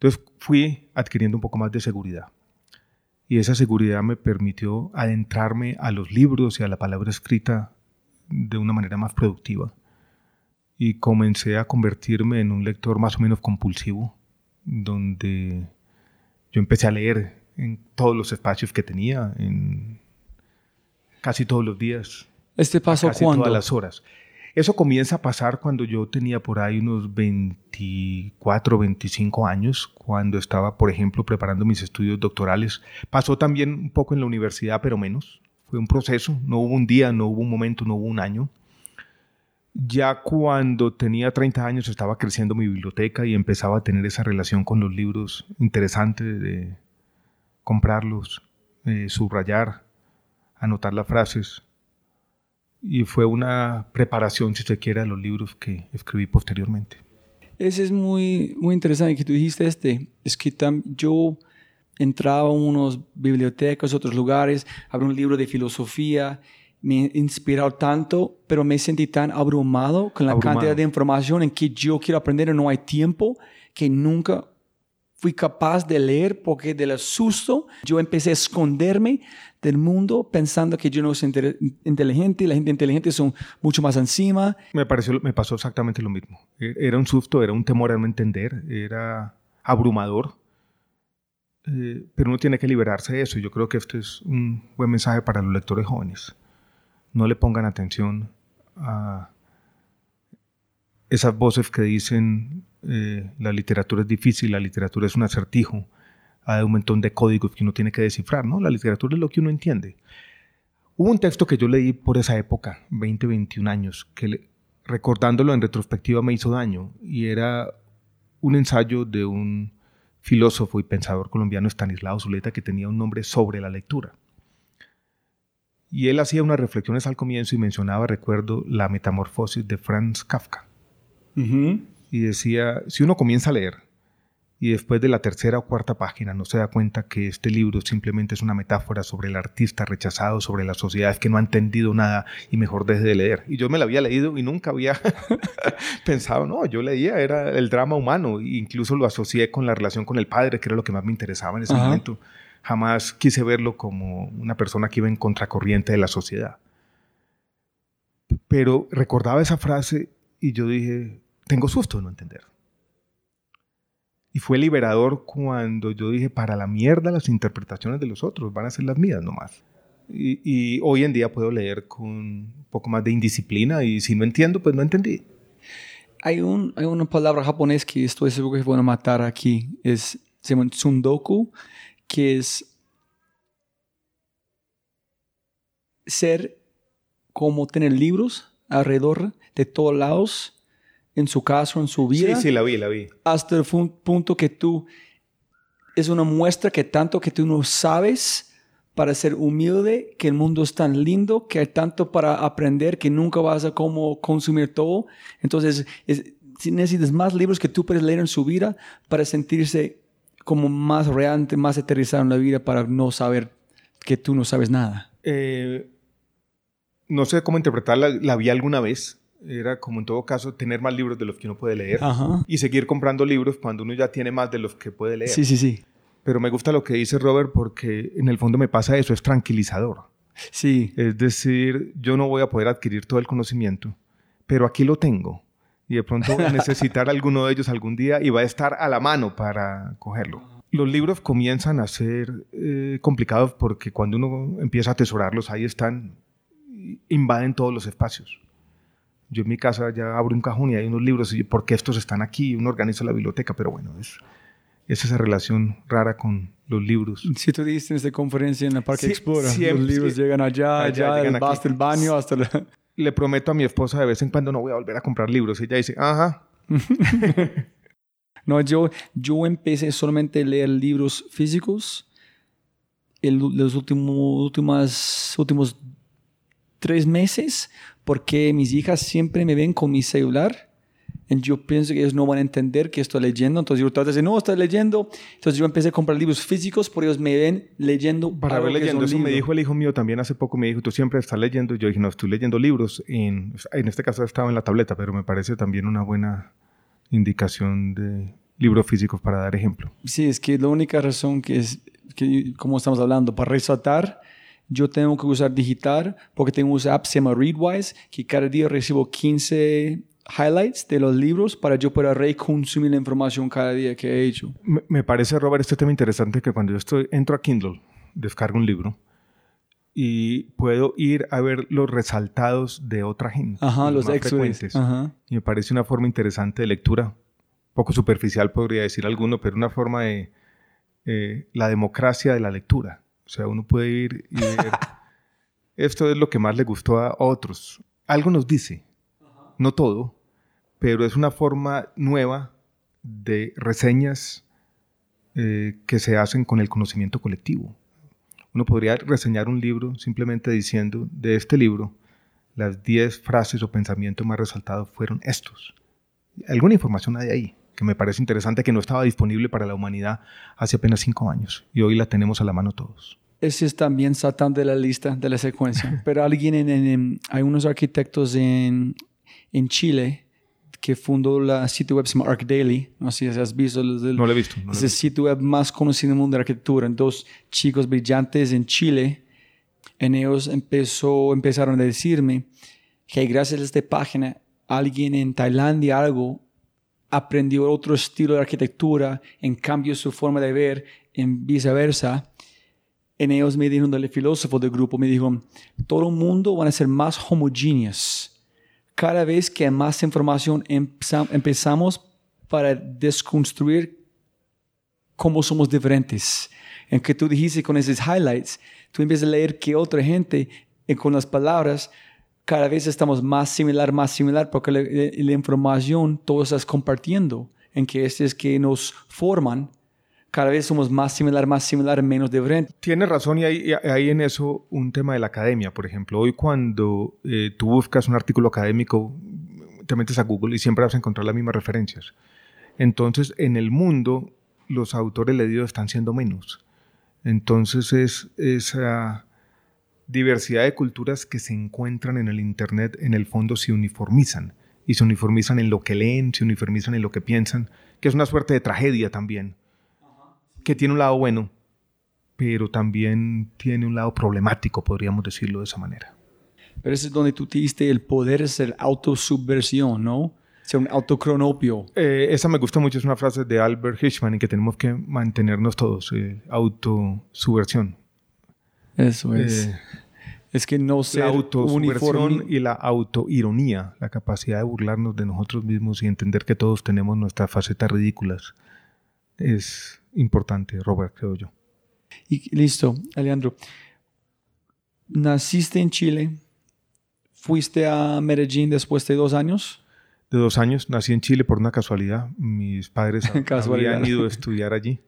Entonces fui adquiriendo un poco más de seguridad y esa seguridad me permitió adentrarme a los libros y a la palabra escrita de una manera más productiva. Y comencé a convertirme en un lector más o menos compulsivo, donde yo empecé a leer en todos los espacios que tenía, en casi todos los días. ¿Este paso casi cuándo? todas las horas. Eso comienza a pasar cuando yo tenía por ahí unos 24, 25 años, cuando estaba, por ejemplo, preparando mis estudios doctorales. Pasó también un poco en la universidad, pero menos. Fue un proceso, no hubo un día, no hubo un momento, no hubo un año. Ya cuando tenía 30 años estaba creciendo mi biblioteca y empezaba a tener esa relación con los libros interesante de comprarlos, eh, subrayar, anotar las frases y fue una preparación, si se quiere, a los libros que escribí posteriormente. Ese es muy, muy interesante que tú dijiste este. Es que yo entraba a unas bibliotecas, otros lugares, abrí un libro de filosofía, me inspiró tanto, pero me sentí tan abrumado con la Abrumado. cantidad de información en que yo quiero aprender y no hay tiempo, que nunca fui capaz de leer porque del susto yo empecé a esconderme del mundo pensando que yo no soy inte- inteligente, la gente inteligente son mucho más encima. Me, pareció, me pasó exactamente lo mismo. E- Era un susto, era un temor a no entender, era abrumador. Eh, pero uno tiene que liberarse de eso. y Yo creo que este es un buen mensaje para los lectores jóvenes. No le pongan atención a esas voces que dicen eh, la literatura es difícil, la literatura es un acertijo, hay un montón de códigos que uno tiene que descifrar, ¿no? La literatura es lo que uno entiende. Hubo un texto que yo leí por esa época, 20, 21 años, que recordándolo en retrospectiva me hizo daño y era un ensayo de un filósofo y pensador colombiano Stanislao Zuleta que tenía un nombre sobre la lectura. Y él hacía unas reflexiones al comienzo y mencionaba, recuerdo, la metamorfosis de Franz Kafka. Y decía, si uno comienza a leer y después de la tercera o cuarta página no se da cuenta que este libro simplemente es una metáfora sobre el artista rechazado, sobre la sociedad que no ha entendido nada y mejor deje de leer. Y yo me la había leído y nunca había pensado, no, yo leía, era el drama humano, e incluso lo asocié con la relación con el padre, que era lo que más me interesaba en ese Ajá. momento. Jamás quise verlo como una persona que iba en contracorriente de la sociedad. Pero recordaba esa frase y yo dije, tengo susto de no entender. Y fue liberador cuando yo dije, para la mierda las interpretaciones de los otros, van a ser las mías nomás. Y, y hoy en día puedo leer con un poco más de indisciplina y si no entiendo, pues no entendí. Hay, un, hay una palabra japonés que estoy seguro que van a matar aquí. Es, se llama tsundoku, que es ser como tener libros alrededor de todos lados en su casa o en su vida. Sí, sí, la vi, la vi. hasta el punto que tú es una muestra que tanto que tú no sabes para ser humilde, que el mundo es tan lindo, que hay tanto para aprender que nunca vas a como consumir todo. Entonces, es- si necesitas más libros que tú puedes leer en su vida para sentirse como más real, más aterrizado en la vida para no saber que tú no sabes nada. Eh, no sé cómo interpretarla, la vi alguna vez. Era como en todo caso tener más libros de los que uno puede leer Ajá. y seguir comprando libros cuando uno ya tiene más de los que puede leer. Sí, sí, sí. Pero me gusta lo que dice Robert porque en el fondo me pasa eso, es tranquilizador. Sí. Es decir, yo no voy a poder adquirir todo el conocimiento, pero aquí lo tengo. Y de pronto voy a necesitar alguno de ellos algún día y va a estar a la mano para cogerlo. Los libros comienzan a ser eh, complicados porque cuando uno empieza a atesorarlos, ahí están, invaden todos los espacios. Yo en mi casa ya abro un cajón y hay unos libros, y ¿por qué estos están aquí? Uno organiza la biblioteca, pero bueno, es, es esa relación rara con los libros. Si tú dices en esta conferencia en la Parque Sí, Explora, siempre, los libros sí. llegan allá, Allá, allá, llegan hasta el baño, hasta la... Le prometo a mi esposa de vez en cuando no voy a volver a comprar libros. Ella dice, ajá, No, yo, yo empecé solamente a leer libros físicos en los últimos, últimas, últimos tres meses porque mis hijas siempre me ven con mi celular y yo pienso que ellos no van a entender que estoy leyendo. Entonces yo trato de decir, no, estoy leyendo. Entonces yo empecé a comprar libros físicos porque ellos me ven leyendo. para ver leyendo. Eso me libro. dijo el hijo mío también hace poco. Me dijo, tú siempre estás leyendo. Yo dije, no, estoy leyendo libros. En, en este caso estaba en la tableta, pero me parece también una buena indicación de libros físicos para dar ejemplo. Sí, es que la única razón que es, que, como estamos hablando, para resaltar, yo tengo que usar digital porque tengo un app que se llama Readwise, que cada día recibo 15 highlights de los libros para yo poder reconsumir la información cada día que he hecho. Me, me parece, Robert, este tema interesante que cuando yo estoy, entro a Kindle, descargo un libro y puedo ir a ver los resaltados de otra gente. Ajá, los más extras. frecuentes. Ajá. Y me parece una forma interesante de lectura, poco superficial podría decir alguno, pero una forma de eh, la democracia de la lectura. O sea, uno puede ir y ver, esto es lo que más le gustó a otros. Algo nos dice, no todo, pero es una forma nueva de reseñas eh, que se hacen con el conocimiento colectivo. Uno podría reseñar un libro simplemente diciendo, de este libro, las 10 frases o pensamientos más resaltados fueron estos. Alguna información hay ahí que me parece interesante que no estaba disponible para la humanidad hace apenas cinco años y hoy la tenemos a la mano todos. Ese es también saltando de la lista, de la secuencia. Pero alguien en, en- hay unos arquitectos en, en Chile que fundó la sitio web se llama ArcDaily. No sé si has visto. del- No lo he visto. no es el sitio web más conocido en el mundo de arquitectura. Dos chicos brillantes en Chile. En ellos empezó, empezaron a decirme que gracias a esta página alguien en Tailandia algo aprendió otro estilo de arquitectura, en cambio su forma de ver, en viceversa. En ellos me dijeron, el filósofo del grupo me dijo, todo el mundo van a ser más homogéneos. Cada vez que hay más información empeza- empezamos para desconstruir cómo somos diferentes. En que tú dijiste con esos highlights, tú empiezas a leer que otra gente, y con las palabras, cada vez estamos más similar, más similar, porque la, información todo estás compartiendo, en que este es que nos forman, cada vez somos más similar, más similar, menos diferente. Tienes razón y hay, hay en eso un tema de la academia. Por ejemplo, hoy cuando eh, tú buscas un artículo académico, te metes a Google y siempre vas a encontrar las mismas referencias. Entonces, en el mundo, los autores leídos están siendo menos. Entonces, es esa diversidad de culturas que se encuentran en el Internet, en el fondo se uniformizan. Y se uniformizan en lo que leen, se uniformizan en lo que piensan, que es una suerte de tragedia también que tiene un lado bueno, pero también tiene un lado problemático, podríamos decirlo de esa manera. Pero ese es donde tú te diste el poder de ser autosubversión, ¿no? Ser un autocronopio. Eh, esa me gusta mucho, es una frase de Albert Hirschman y que tenemos que mantenernos todos, eh, autosubversión. Eso es. Eh, es que no ser la autosubversión uniforme. y la autoironía, la capacidad de burlarnos de nosotros mismos y entender que todos tenemos nuestras facetas ridículas, es importante, Robert, creo yo. Y listo, Alejandro. Naciste en Chile, fuiste a Medellín después de dos años. De dos años, nací en Chile por una casualidad. Mis padres habían ido a estudiar allí.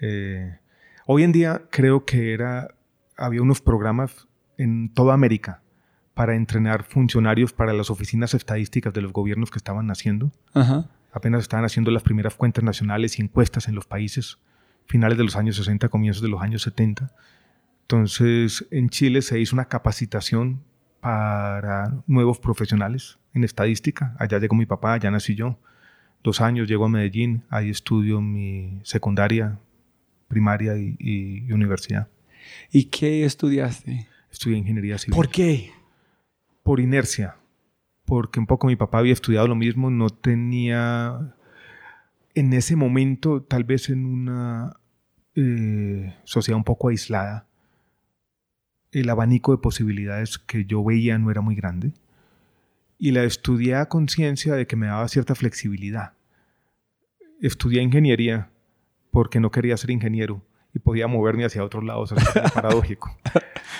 Eh, hoy en día creo que era, había unos programas en toda América para entrenar funcionarios para las oficinas estadísticas de los gobiernos que estaban naciendo. Ajá. Apenas estaban haciendo las primeras cuentas nacionales y encuestas en los países, finales de los años 60, comienzos de los años 70. Entonces, en Chile se hizo una capacitación para nuevos profesionales en estadística. Allá llegó mi papá, allá nací yo. Dos años llego a Medellín, ahí estudio mi secundaria, primaria y, y universidad. ¿Y qué estudiaste? Estudié ingeniería civil. ¿Por qué? Por inercia. Porque un poco mi papá había estudiado lo mismo, no tenía en ese momento, tal vez en una eh, sociedad un poco aislada, el abanico de posibilidades que yo veía no era muy grande. Y la estudié a conciencia de que me daba cierta flexibilidad. Estudié ingeniería porque no quería ser ingeniero y podía moverme hacia otros lados, así paradójico.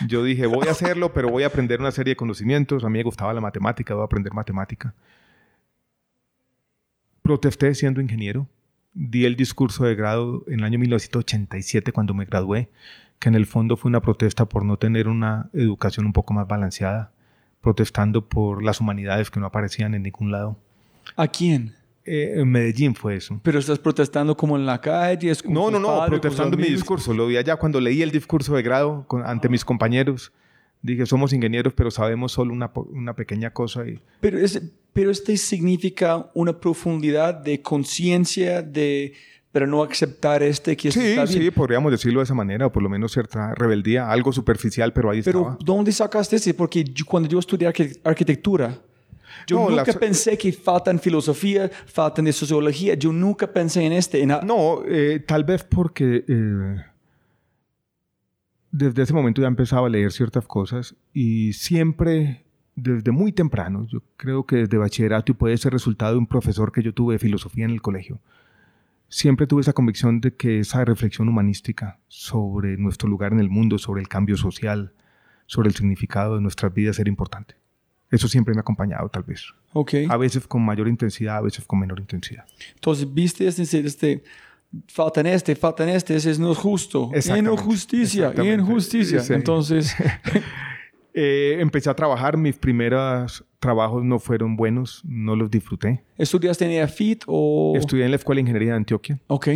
Yo dije, voy a hacerlo, pero voy a aprender una serie de conocimientos. A mí me gustaba la matemática, voy a aprender matemática. Protesté siendo ingeniero. Di el discurso de grado en el año 1987 cuando me gradué, que en el fondo fue una protesta por no tener una educación un poco más balanceada, protestando por las humanidades que no aparecían en ningún lado. ¿A quién? Eh, en Medellín fue eso. Pero estás protestando como en la calle. con No, no, no, protestando mi discurso. Lo vi allá cuando leí el discurso de grado con- ante mis compañeros. Dije, somos ingenieros, pero sabemos solo una, una pequeña cosa. Y, Pero, es, pero este significa una profundidad de conciencia de para no aceptar este que sí, está bien. sí, podríamos decirlo de esa manera, o por lo menos cierta rebeldía, algo superficial, pero ahí Pero estaba. ¿dónde sacaste ese? Porque yo- cuando yo estudié arqui- arquitectura, yo No, nunca las- pensé que faltan filosofía, faltan de sociología. Yo nunca pensé en este. En No, eh, tal vez porque eh, desde ese momento ya empezaba a leer ciertas cosas y siempre, desde muy temprano, yo creo que desde bachillerato y puede ser resultado de un profesor que yo tuve de filosofía en el colegio, siempre tuve esa convicción de que esa reflexión humanística sobre nuestro lugar en el mundo, sobre el cambio social, sobre el significado de nuestras vidas era importante. Eso siempre me ha acompañado, tal vez. Ok. A veces con mayor intensidad, a veces con menor intensidad. Entonces, viste este, este, faltan este, faltan este, ese es no es justo. Injusticia, injusticia. Sí. Entonces, Eh, empecé a trabajar, mis primeros trabajos no fueron buenos, no los disfruté. ¿estudiaste en EAFIT o...? Estudié en la Escuela de Ingeniería de Antioquia. Ok.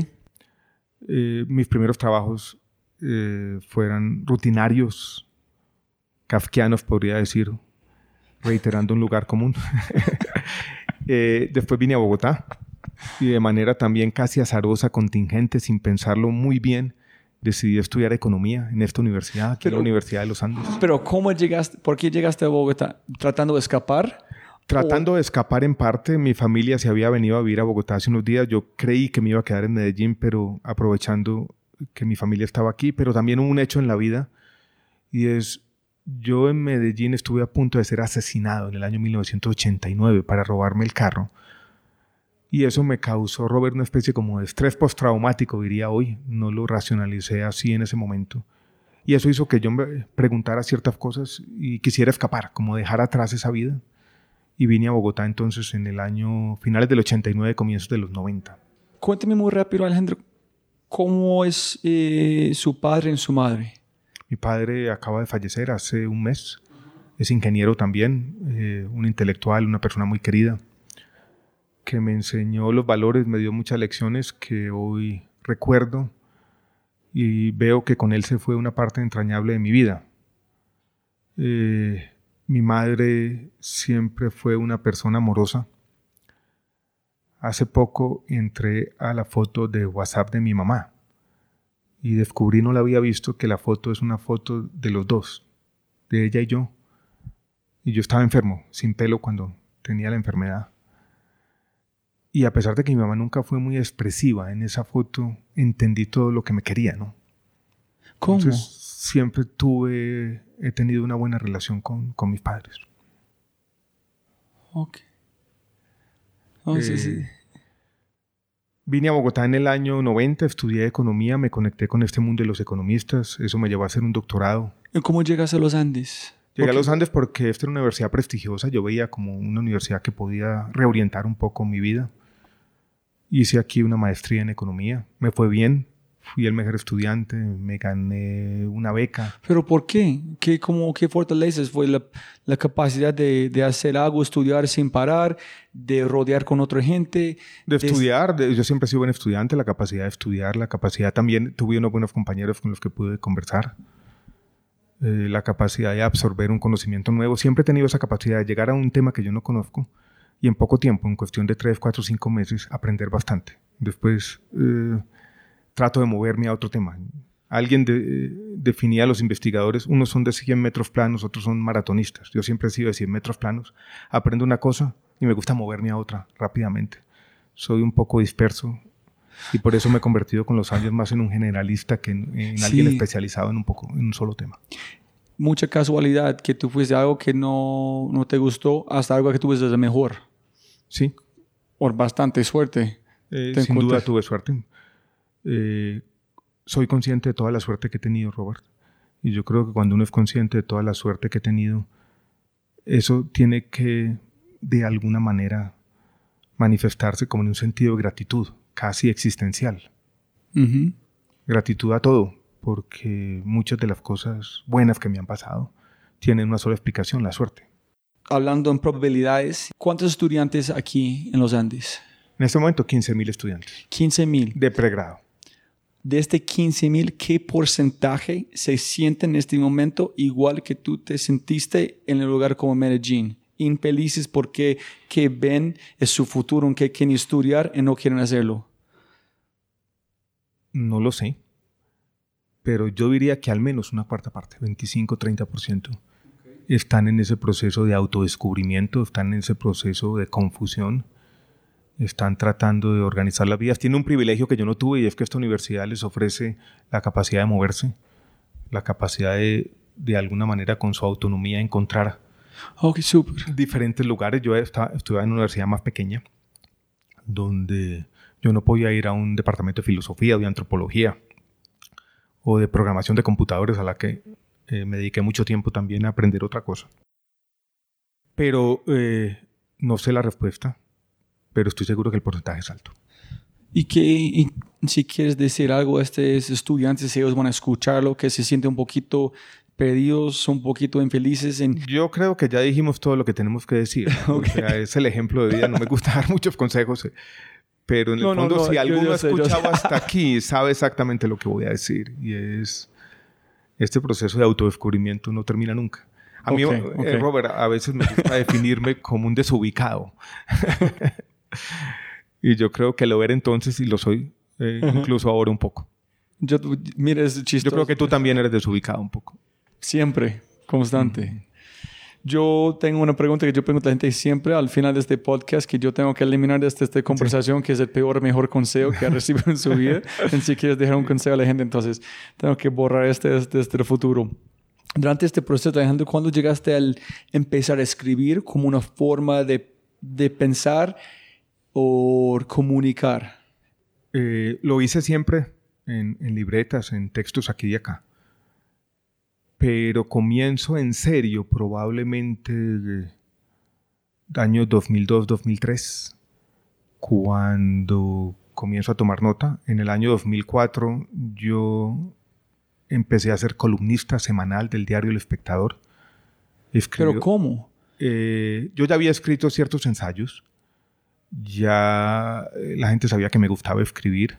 Eh, mis primeros trabajos eh, fueron rutinarios, kafkianos podría decir, reiterando un lugar común. Eh, después vine a Bogotá y de manera también casi azarosa, contingente, sin pensarlo muy bien, decidí estudiar economía en esta universidad, aquí en Pero- la Universidad de los Andes. Pero ¿cómo llegaste, por qué llegaste a Bogotá? ¿Tratando de escapar? Tratando de escapar en parte, mi familia se había venido a vivir a Bogotá hace unos días. Yo creí que me iba a quedar en Medellín, pero aprovechando que mi familia estaba aquí, pero también hubo un hecho en la vida y es, yo en Medellín estuve a punto de ser asesinado en el año 1989 para robarme el carro. Y eso me causó, Robert, una especie como de estrés postraumático, diría hoy. No lo racionalicé así en ese momento. Y eso hizo que yo me preguntara ciertas cosas y quisiera escapar, como dejar atrás esa vida y vine a Bogotá entonces en el año finales del 89, comienzos de los 90. Cuéntame muy rápido, Alejandro, ¿cómo es eh, su padre y su madre? Mi padre acaba de fallecer hace un mes, es ingeniero también, eh, un intelectual, una persona muy querida, que me enseñó los valores, me dio muchas lecciones que hoy recuerdo y veo que con él se fue una parte entrañable de mi vida. Eh, mi madre siempre fue una persona amorosa. Hace poco entré a la foto de WhatsApp de mi mamá y descubrí, no la había visto, que la foto es una foto de los dos, de ella y yo. Y yo estaba enfermo, sin pelo cuando tenía la enfermedad. Y a pesar de que mi mamá nunca fue muy expresiva en esa foto, entendí todo lo que me quería, ¿no? ¿Cómo? Entonces, siempre tuve, he tenido una buena relación con, con mis padres. ok. Oh, sí, Eh, sí. Vine a Bogotá en el año 90, estudié economía, me conecté con este mundo de los economistas, eso me llevó a hacer un doctorado. ¿Y ¿Cómo llegas a los Andes? Llegué a los Andes porque esta era una universidad prestigiosa, yo veía como una universidad que podía reorientar un poco mi vida. Hice aquí una maestría en economía, me fue bien, fui el mejor estudiante, me gané una beca. ¿Pero por qué? ¿Qué, cómo, qué fortaleces? ¿Fue la, la capacidad de, de, hacer algo, estudiar sin parar, de rodear con otra gente? De, estudiar, yo siempre he sido buen estudiante, la capacidad de estudiar, la capacidad también, tuve unos buenos compañeros con los que pude conversar. Eh, la capacidad de absorber un conocimiento nuevo. Siempre he tenido esa capacidad de llegar a un tema que yo no conozco y en poco tiempo, en cuestión de 3, 4, 5 meses, aprender bastante. Después eh, trato de moverme a otro tema. Alguien definía a los investigadores, unos son de 100 metros planos, otros son maratonistas. Yo siempre he sido de 100 metros planos. Aprendo una cosa y me gusta moverme a otra rápidamente. Soy un poco disperso y por eso me he convertido con los años más en un generalista que en, alguien especializado en un, poco, en un solo tema. Mucha casualidad que tú fuiste algo que no, no te gustó hasta algo que tuviste de mejor. Sí. Por bastante suerte. Eh, sin duda tuve suerte. Eh, soy consciente de toda la suerte que he tenido, Robert. Y yo creo que cuando uno es consciente de toda la suerte que he tenido, eso tiene que, de alguna manera, manifestarse como en un sentido de gratitud, casi existencial. Gratitud a todo, porque muchas de las cosas buenas que me han pasado tienen una sola explicación, la suerte. Hablando en probabilidades, ¿cuántos estudiantes aquí en los Andes? En este momento, 15.000 estudiantes. 15.000. De pregrado de este 15 mil, ¿qué porcentaje se siente en este momento igual que tú te sentiste en el lugar como Medellín? Infelices porque que ven es su futuro, que quieren estudiar y no quieren hacerlo. No lo sé, pero yo diría que al menos una cuarta parte, 25-30%, están en ese proceso de autodescubrimiento, están en ese proceso de confusión están tratando de organizar las vidas. Tiene un privilegio que yo no tuve y es que esta universidad les ofrece la capacidad de moverse, la capacidad de, de alguna manera, con su autonomía, encontrar diferentes lugares. Yo estaba, estuve en una universidad más pequeña, donde yo no podía ir a un departamento de filosofía o de antropología o de programación de computadores a la que eh, me dediqué mucho tiempo también a aprender otra cosa. Pero eh, no sé la respuesta pero estoy seguro que el porcentaje es alto. Y que si quieres decir algo a estos estudiantes, si ellos van a escucharlo, que se sienten un poquito perdidos, un poquito infelices. En... Yo creo que ya dijimos todo lo que tenemos que decir. o sea, es el ejemplo de vida. No me gusta dar muchos consejos, eh, pero en el fondo, si alguno ha escuchado hasta aquí, sabe exactamente lo que voy a decir. Y es, este proceso de autodescubrimiento no termina nunca. A mí, eh, Robert, a veces me gusta definirme como un desubicado. Y yo creo que lo era entonces y lo soy eh, incluso ahora un poco. Yo, mira, es Yo creo que tú también eres desubicado un poco. Siempre, constante. Yo tengo una pregunta que yo pregunto a la gente siempre al final de este podcast que yo tengo que eliminar de esta, conversación, que es el peor, mejor consejo que ha recibido en su vida. en si quieres dejar un consejo a la gente, entonces tengo que borrar este desde este, futuro. Durante este proceso, Alejandro, ¿cuándo llegaste al empezar a escribir como una forma de, de pensar por comunicar? Eh, lo hice siempre en, libretas, en textos aquí y acá. Pero comienzo en serio probablemente eh, año 2002-2003, cuando comienzo a tomar nota. En el año 2004 yo empecé a ser columnista semanal del diario El Espectador. ¿Pero cómo? Eh, yo ya había escrito ciertos ensayos ya eh, la gente sabía que me gustaba escribir.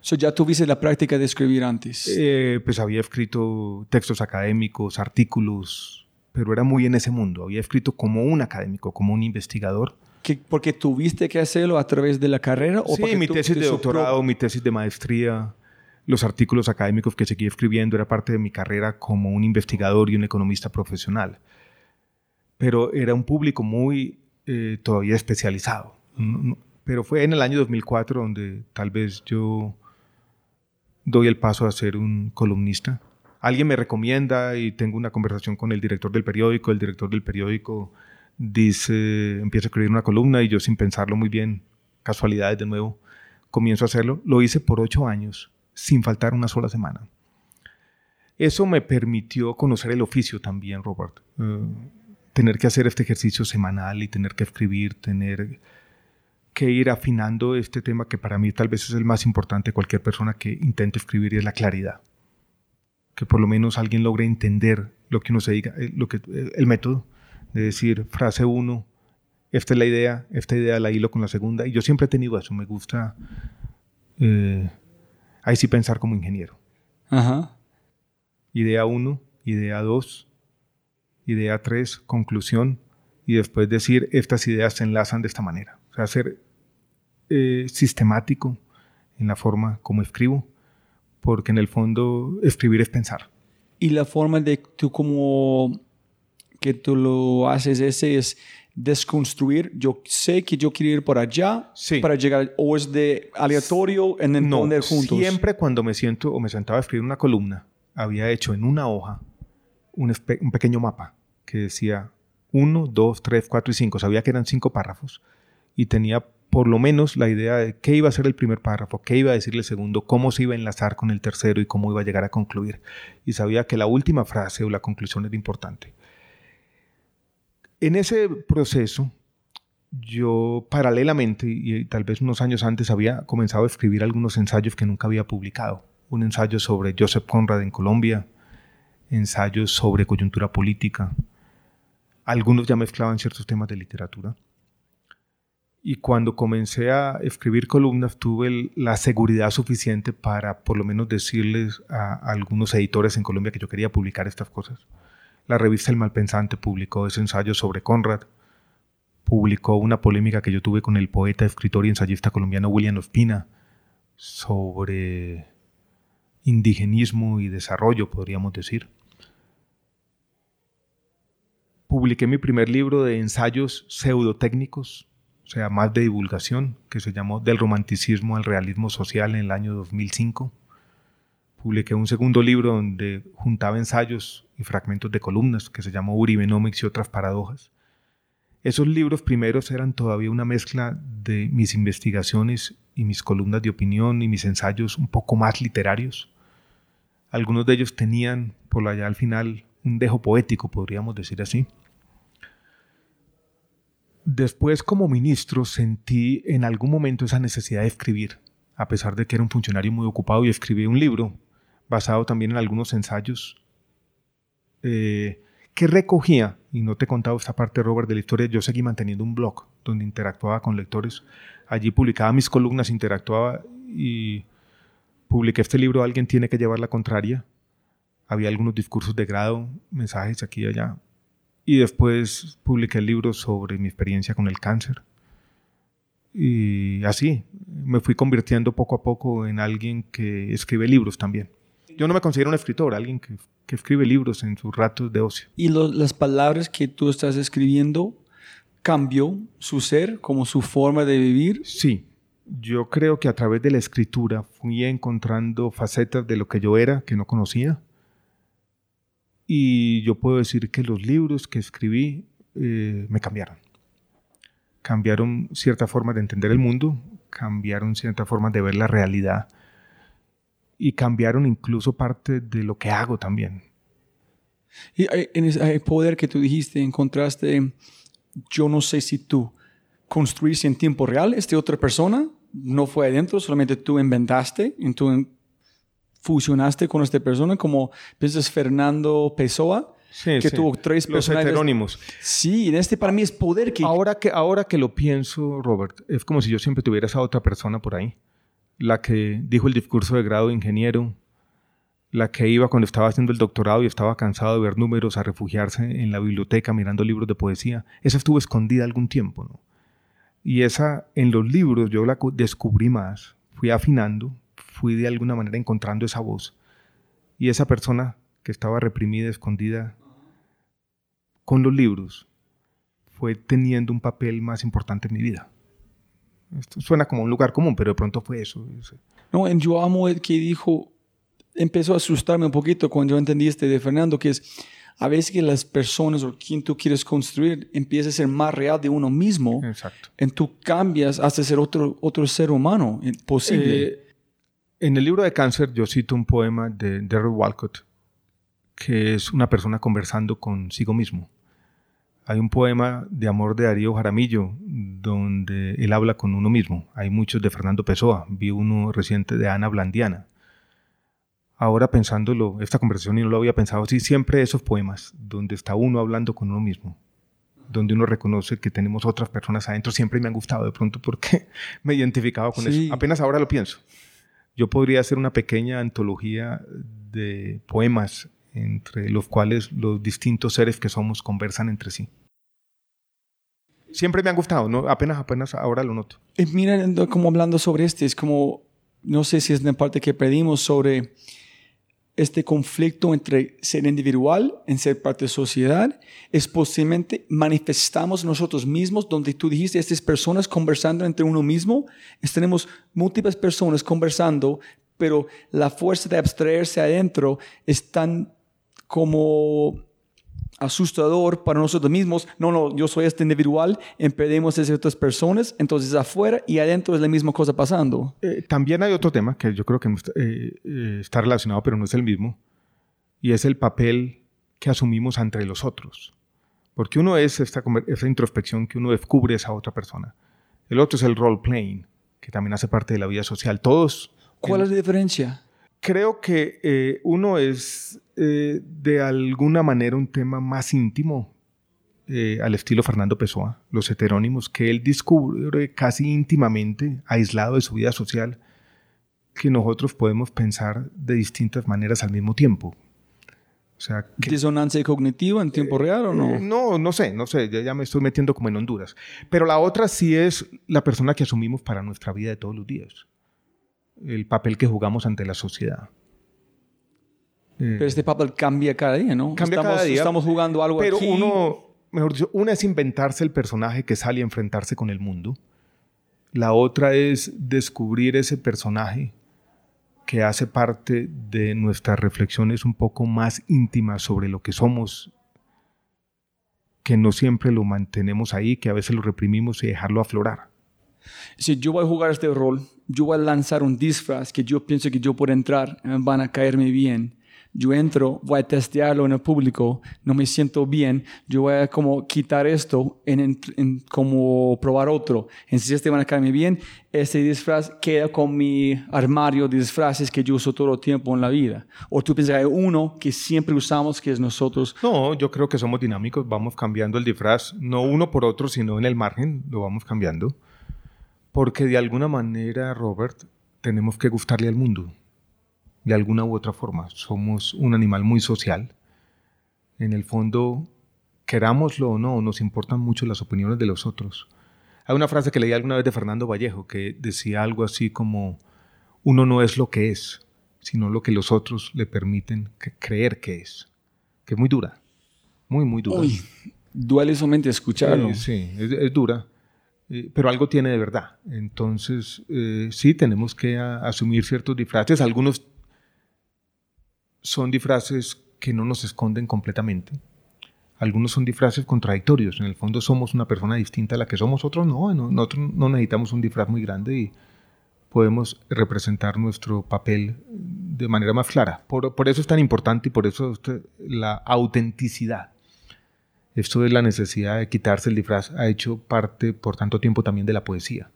So, ¿Ya tuviste la práctica de escribir antes? Eh, pues había escrito textos académicos, artículos, pero era muy en ese mundo. Había escrito como un académico, como un investigador. ¿Qué, ¿Porque tuviste que hacerlo a través de la carrera? ¿o sí, mi tesis de doctorado, mi tesis de maestría, los artículos académicos que seguí escribiendo era parte de mi carrera como un investigador y un economista profesional. Pero era un público muy eh, todavía especializado pero fue en el año 2004 donde tal vez yo doy el paso a ser un columnista. Alguien me recomienda y tengo una conversación con el director del periódico. El director del periódico dice, empieza a escribir una columna y yo sin pensarlo muy bien, casualidades de nuevo, comienzo a hacerlo. Lo hice por ocho años, sin faltar una sola semana. Eso me permitió conocer el oficio también, Robert. Eh, tener que hacer este ejercicio semanal y tener que escribir, tener que ir afinando este tema que para mí tal vez es el más importante de cualquier persona que intente escribir y es la claridad. Que por lo menos alguien logre entender lo que uno se diga, eh, lo que, eh, el método de decir frase uno, esta es la idea, esta idea la hilo con la segunda. Y yo siempre he tenido eso, me gusta eh, ahí sí pensar como ingeniero. Ajá. Idea 1, idea 2, idea 3, conclusión, y después decir estas ideas se enlazan de esta manera. O sea, ser eh, sistemático en la forma como escribo, porque en el fondo escribir es pensar. Y la forma de tú como que tú lo haces ese es desconstruir. Yo sé que yo quiero ir por allá Sí. para llegar, o es de aleatorio en No, entender juntos. siempre cuando me siento o me sentaba a escribir una columna, había hecho en una hoja un, pequeño mapa que decía 1, 2, 3, 4 y 5. Sabía que eran cinco párrafos y tenía por lo menos la idea de qué iba a ser el primer párrafo, qué iba a decir el segundo, cómo se iba a enlazar con el tercero y cómo iba a llegar a concluir. Y sabía que la última frase o la conclusión era importante. En ese proceso, yo paralelamente, y tal vez unos años antes, había comenzado a escribir algunos ensayos que nunca había publicado. Un ensayo sobre Joseph Conrad en Colombia, ensayos sobre coyuntura política. Algunos ya mezclaban ciertos temas de literatura. Y cuando comencé a escribir columnas, tuve la seguridad suficiente para por lo menos decirles a, a algunos editores en Colombia que yo quería publicar estas cosas. La revista El Malpensante publicó ese ensayo sobre Conrad, publicó una polémica que yo tuve con el poeta, escritor y ensayista colombiano William Ospina sobre indigenismo y desarrollo, podríamos decir. Publiqué mi primer libro de ensayos pseudotécnicos, o sea, más de divulgación, que se llamó Del romanticismo al realismo social en el año 2005. Publiqué un segundo libro donde juntaba ensayos y fragmentos de columnas, que se llamó Uribenomics y otras paradojas. Esos libros primeros eran todavía una mezcla de mis investigaciones y mis columnas de opinión y mis ensayos un poco más literarios. Algunos de ellos tenían por allá al final un dejo poético, podríamos decir así. Después como ministro sentí en algún momento esa necesidad de escribir, a pesar de que era un funcionario muy ocupado y escribí un libro basado también en algunos ensayos eh, que recogía, y no te he contado esta parte, Robert, de la historia, yo seguí manteniendo un blog donde interactuaba con lectores. Allí publicaba mis columnas, interactuaba y publiqué este libro, Alguien tiene que llevar la contraria. Había algunos discursos de grado, mensajes aquí y allá. Y después publiqué el libro sobre mi experiencia con el cáncer. Y así me fui convirtiendo poco a poco en alguien que escribe libros también. Yo no me considero un escritor, alguien que, que escribe libros en sus ratos de ocio. Y lo- las palabras que tú estás escribiendo cambió su ser, como su forma de vivir. Sí, yo creo que a través de la escritura fui encontrando facetas de lo que yo era que no conocía. Y yo puedo decir que los libros que escribí eh, me cambiaron. Cambiaron cierta forma de entender el mundo, cambiaron cierta forma de ver la realidad y cambiaron incluso parte de lo que hago también. Y en ese poder que tú dijiste, encontraste, yo no sé si tú construiste en tiempo real esta otra persona, no fue adentro, solamente tú inventaste, tú fusionaste con esta persona, como piensas Fernando Pessoa, Sí, que sí. tuvo tres Los personajes. heterónimos. Sí, en este para mí es poder que... Ahora que, ahora que lo pienso, Robert, es como si yo siempre tuviera esa otra persona por ahí. La que dijo el discurso de grado de ingeniero, la que iba cuando estaba haciendo el doctorado y estaba cansado de ver números a refugiarse en la biblioteca mirando libros de poesía. Esa estuvo escondida algún tiempo, ¿no? Y esa, en los libros, yo la descubrí más, fui afinando, fui de alguna manera encontrando esa voz. Y esa persona que estaba reprimida, escondida, con los libros, fue teniendo un papel más importante en mi vida. Esto suena como un lugar común, pero de pronto fue eso. No, en yo amo el que dijo, empezó a asustarme un poquito cuando yo entendí este de Fernando, que es a veces que las personas o quien tú quieres construir empieza a ser más real de uno mismo, Exacto. en tú cambias hasta ser otro, otro ser humano eh, posible. Eh, en el libro de cáncer yo cito un poema de Derry Walcott, que es una persona conversando consigo mismo. Hay un poema de amor de Darío Jaramillo donde él habla con uno mismo. Hay muchos de Fernando Pessoa. Vi uno reciente de Ana Blandiana. Ahora pensándolo, esta conversación y no lo había pensado así, siempre esos poemas donde está uno hablando con uno mismo, donde uno reconoce que tenemos otras personas adentro, siempre me han gustado de pronto porque me identificaba con eso. Apenas ahora lo pienso. Yo podría hacer una pequeña antología de poemas entre los cuales los distintos seres que somos conversan entre sí. Siempre me han gustado, ¿no? apenas, apenas ahora lo noto. Eh, mira, como hablando sobre este, es como, no sé si es la parte que pedimos sobre este conflicto entre ser individual en ser parte de sociedad, es posiblemente manifestamos nosotros mismos, donde tú dijiste, estas personas conversando entre uno mismo, tenemos múltiples personas conversando, pero la fuerza de abstraerse adentro es tan como asustador para nosotros mismos. No, no, yo soy este individual, impedimos a ciertas personas, entonces afuera y adentro es la misma cosa pasando. Eh, también hay otro tema que yo creo que eh, eh, está relacionado, pero no es el mismo, y es el papel que asumimos entre los otros. Porque uno es esta, esa introspección que uno descubre esa otra persona. El otro es el role playing, que también hace parte de la vida social. Todos. ¿Cuál es la diferencia? Creo que uno es eh, de alguna manera un tema más íntimo eh, al estilo Fernando Pessoa, los heterónimos, que él descubre casi íntimamente, aislado de su vida social, que nosotros podemos pensar de distintas maneras al mismo tiempo. O sea, ¿Disonancia cognitiva en tiempo real o no? Eh, no, no sé, no sé, ya, ya, me estoy metiendo como en Honduras. Pero la otra sí es la persona que asumimos para nuestra vida de todos los días, el papel que jugamos ante la sociedad. Pero este papel cambia cada día, ¿no? Cambia estamos, cada día. Estamos jugando algo Pero aquí. uno, mejor dicho, una es inventarse el personaje que sale a enfrentarse con el mundo. La otra es descubrir ese personaje que hace parte de nuestras reflexiones un poco más íntimas sobre lo que somos, que no siempre lo mantenemos ahí, que a veces lo reprimimos y dejarlo aflorar. Si yo voy a jugar este rol, yo voy a lanzar un disfraz que yo pienso que yo puedo entrar, van a caerme bien yo entro, voy a testearlo en el público, no me siento bien, yo voy a como quitar esto en, como probar otro. En si este van a caerme bien, ese disfraz queda con mi armario de disfraces que yo uso todo el tiempo en la vida. O tú piensas que hay uno que siempre usamos, que es nosotros. No, yo creo que somos dinámicos, vamos cambiando el disfraz, no uno por otro, sino en el margen, lo vamos cambiando. Porque de alguna manera, Robert, tenemos que gustarle al mundo de alguna u otra forma. Somos un animal muy social. En el fondo, querámoslo o no, nos importan mucho las opiniones de los otros. Hay una frase que leí alguna vez de Fernando Vallejo que decía algo así como, uno no es lo que es, sino lo que los otros le permiten creer que es. Que es muy dura, muy, muy dura. Uy, duele solamente escucharlo. sí, es, dura, eh, pero algo tiene de verdad. Entonces, eh, sí, tenemos que asumir ciertos disfraces. Algunos son disfraces que no nos esconden completamente. Algunos son disfraces contradictorios. En el fondo somos una persona distinta a la que somos otros. No, nosotros no necesitamos un disfraz muy grande y podemos representar nuestro papel de manera más clara. Por, por eso es tan importante y por eso la autenticidad. Esto de la necesidad de quitarse el disfraz ha hecho parte por tanto tiempo también de la poesía.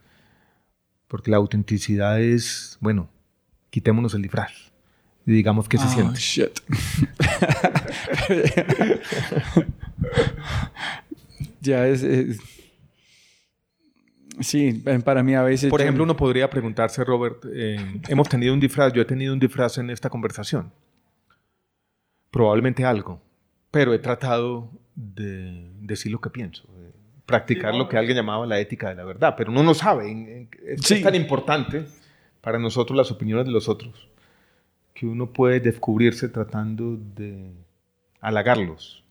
Porque la autenticidad es, bueno, quitémonos el disfraz y digamos que se oh, siente. Shit. ya es, Sí, para mí a veces... Por ejemplo, uno podría preguntarse, Robert, eh, hemos tenido un disfraz, yo he tenido un disfraz en esta conversación. Probablemente algo, pero he tratado de decir lo que pienso, de practicar lo que alguien llamaba la ética de la verdad, pero uno no sabe, es, es tan importante para nosotros las opiniones de los otros que uno puede descubrirse tratando de halagarlos.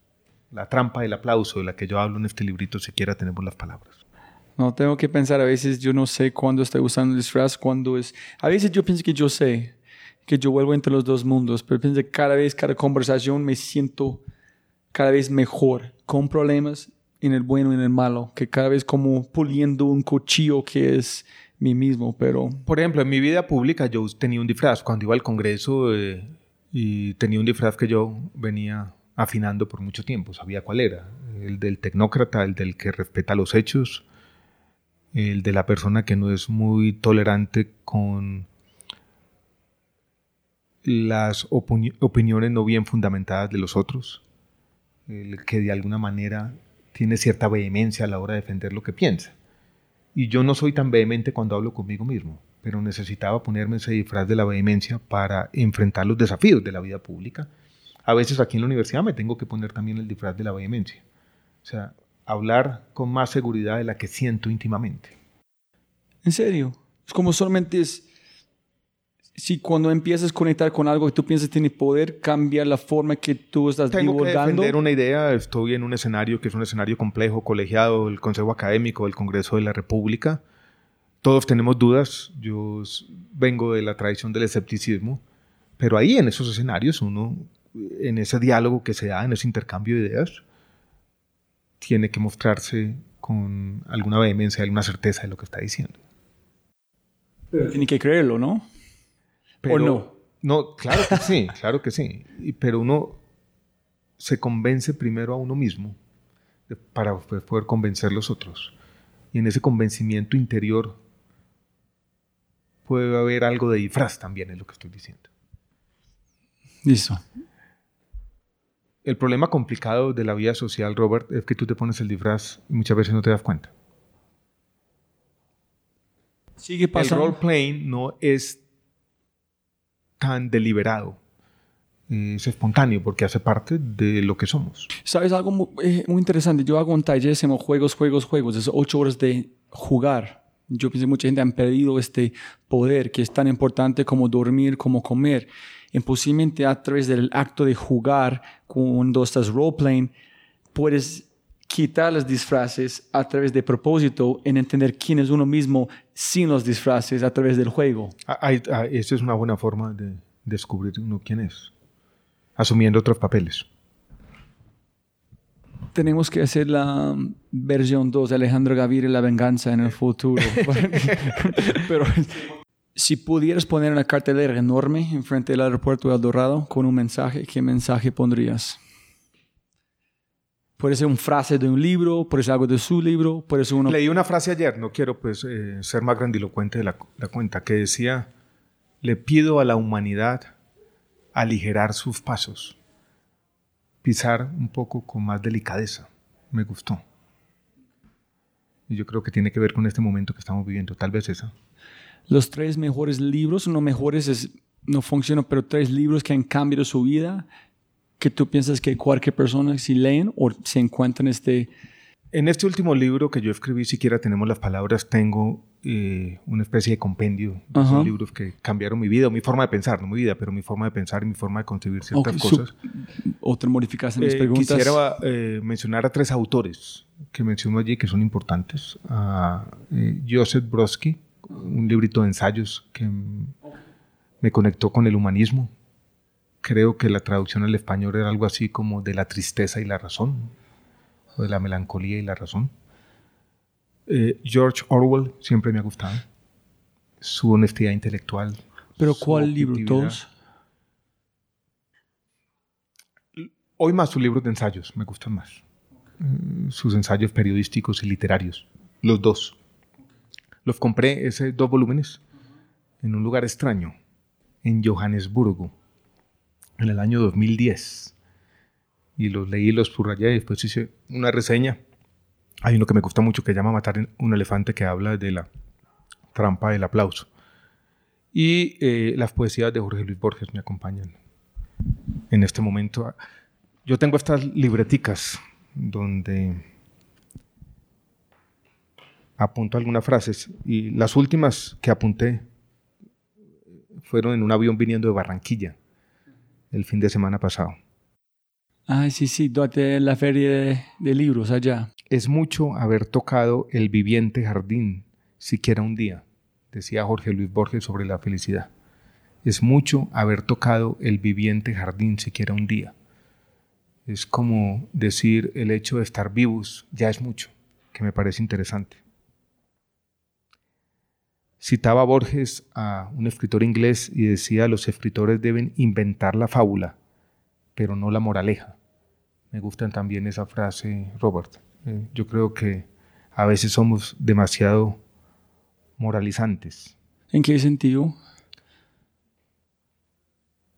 La trampa del aplauso de la que yo hablo en este librito, siquiera tenemos las palabras. No, tengo que pensar, a veces yo no sé cuándo estoy usando el disfraz, cuándo es... A veces yo pienso que yo sé, que yo vuelvo entre los dos mundos, pero pienso que cada vez, cada conversación me siento cada vez mejor, con problemas en el bueno y en el malo, que cada vez como puliendo un cuchillo que es mí mismo, pero... Por ejemplo, en mi vida pública yo tenía un disfraz. Cuando iba al Congreso eh, y tenía un disfraz que yo venía afinando por mucho tiempo, sabía cuál era. el del tecnócrata, el del que respeta los hechos, el de la persona que no es muy tolerante con las opiniones no bien fundamentadas de los otros, el que de alguna manera tiene cierta vehemencia a la hora de defender lo que piensa. Y yo no soy tan vehemente cuando hablo conmigo mismo, pero necesitaba ponerme ese disfraz de la vehemencia para enfrentar los desafíos de la vida pública. A veces aquí en la universidad me tengo que poner también el disfraz de la vehemencia. O sea, hablar con más seguridad de la que siento íntimamente. ¿En serio? Es como solamente es si cuando empiezas a conectar con algo que tú piensas tiene poder, cambia la forma que tú estás Tengo divulgando. que defender una idea, estoy en un escenario que es un escenario complejo, colegiado, el Consejo Académico, el Congreso de la República. Todos tenemos dudas, yo vengo de la tradición del escepticismo, pero ahí en esos escenarios uno, en ese diálogo que se da, en ese intercambio de ideas, tiene que mostrarse con alguna vehemencia, alguna certeza de lo que está diciendo. Pero tiene que creerlo, ¿no? ¿O no? No, claro que sí, claro que sí. Pero uno se convence primero a uno mismo para poder convencer a los otros. Y en ese convencimiento interior puede haber algo de disfraz también, es lo que estoy diciendo. Listo. El problema complicado de la vida social, Robert, es que tú te pones el disfraz y muchas veces no te das cuenta. Sigue pasando. El role playing no es tan deliberado. Es espontáneo porque hace parte de lo que somos. ¿Sabes algo muy, eh, interesante? Yo hago un taller, se juegos, juegos, juegos. Es ocho horas de jugar. Yo pienso que mucha gente han perdido este poder que es tan importante como dormir, como comer. Y posiblemente a través del acto de jugar, cuando estás role-playing, puedes quitar los disfraces a través de propósito en entender quién es uno mismo sin los disfraces a través del juego. Ah, ah, esa es una buena forma de descubrir uno quién es, asumiendo otros papeles. Tenemos que hacer la versión 2 de Alejandro Gaviria y la venganza en el futuro. Pero si pudieras poner una cartelera enorme enfrente del aeropuerto de El Dorado con un mensaje, ¿qué mensaje pondrías? Puede ser una frase de un libro, puede ser algo de su libro, puede ser uno... Leí una frase ayer, no quiero pues eh, ser más grandilocuente de la, cuenta, que decía, le pido a la humanidad aligerar sus pasos, pisar un poco con más delicadeza. Me gustó. Y yo creo que tiene que ver con este momento que estamos viviendo, tal vez esa. Los tres mejores libros, no mejores, es, no funcionan, pero tres libros que han cambiado su vida que tú piensas que cualquier persona si leen o se encuentran este... En este último libro que yo escribí, siquiera tenemos las palabras, tengo eh, una especie de compendio de esos libros que cambiaron mi vida, mi forma de pensar, no mi vida, pero mi forma de pensar y mi forma de concebir ciertas cosas. otra modificación mis eh, preguntas. Quisiera eh, mencionar a tres autores que menciono allí que son importantes. A Joseph Brodsky, un librito de ensayos que me conectó con el humanismo, creo que la traducción al español era algo así como de la tristeza y la razón, o de la melancolía y la razón. Eh, George Orwell siempre me ha gustado, su honestidad intelectual. ¿Pero cuál libro? ¿Todos? Hoy más sus libros de ensayos, me gustan más. Eh, sus ensayos periodísticos y literarios, los dos. Los compré, esos dos volúmenes, en un lugar extraño, en Johannesburgo en el año 2010. Y los leí, los subrayé y después hice una reseña. Hay uno que me gusta mucho que llama Matar un elefante que habla de la trampa del aplauso. Y eh, las poesías de Jorge Luis Borges me acompañan en este momento. Yo tengo estas libreticas donde apunto algunas frases y las últimas que apunté fueron en un avión viniendo de Barranquilla el fin de semana pasado. Ah, sí, sí, durante la feria de, libros allá. Es mucho haber tocado el viviente jardín, siquiera un día, decía Jorge Luis Borges sobre la felicidad. Es mucho haber tocado el viviente jardín, siquiera un día. Es como decir el hecho de estar vivos ya es mucho, que me parece interesante. Citaba Borges a un escritor inglés y decía los escritores deben inventar la fábula, pero no la moraleja. Me gusta también esa frase, Robert. Eh, yo creo que a veces somos demasiado moralizantes. ¿En qué sentido?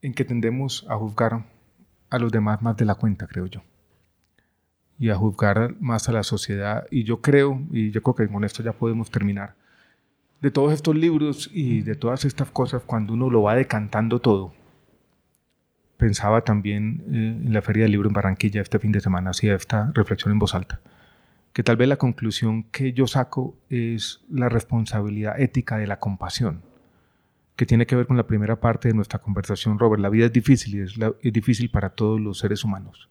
En que tendemos a juzgar a los demás más de la cuenta, creo yo. Y a juzgar más a la sociedad. Y yo creo, y yo creo que con esto ya podemos terminar, de todos estos libros y de todas estas cosas, cuando uno lo va decantando todo, pensaba también eh, en la Feria del Libro en Barranquilla este fin de semana, hacía esta reflexión en voz alta, que tal vez la conclusión que yo saco es la responsabilidad ética de la compasión, que tiene que ver con la primera parte de nuestra conversación, Robert. La vida es difícil y es, es difícil para todos los seres humanos.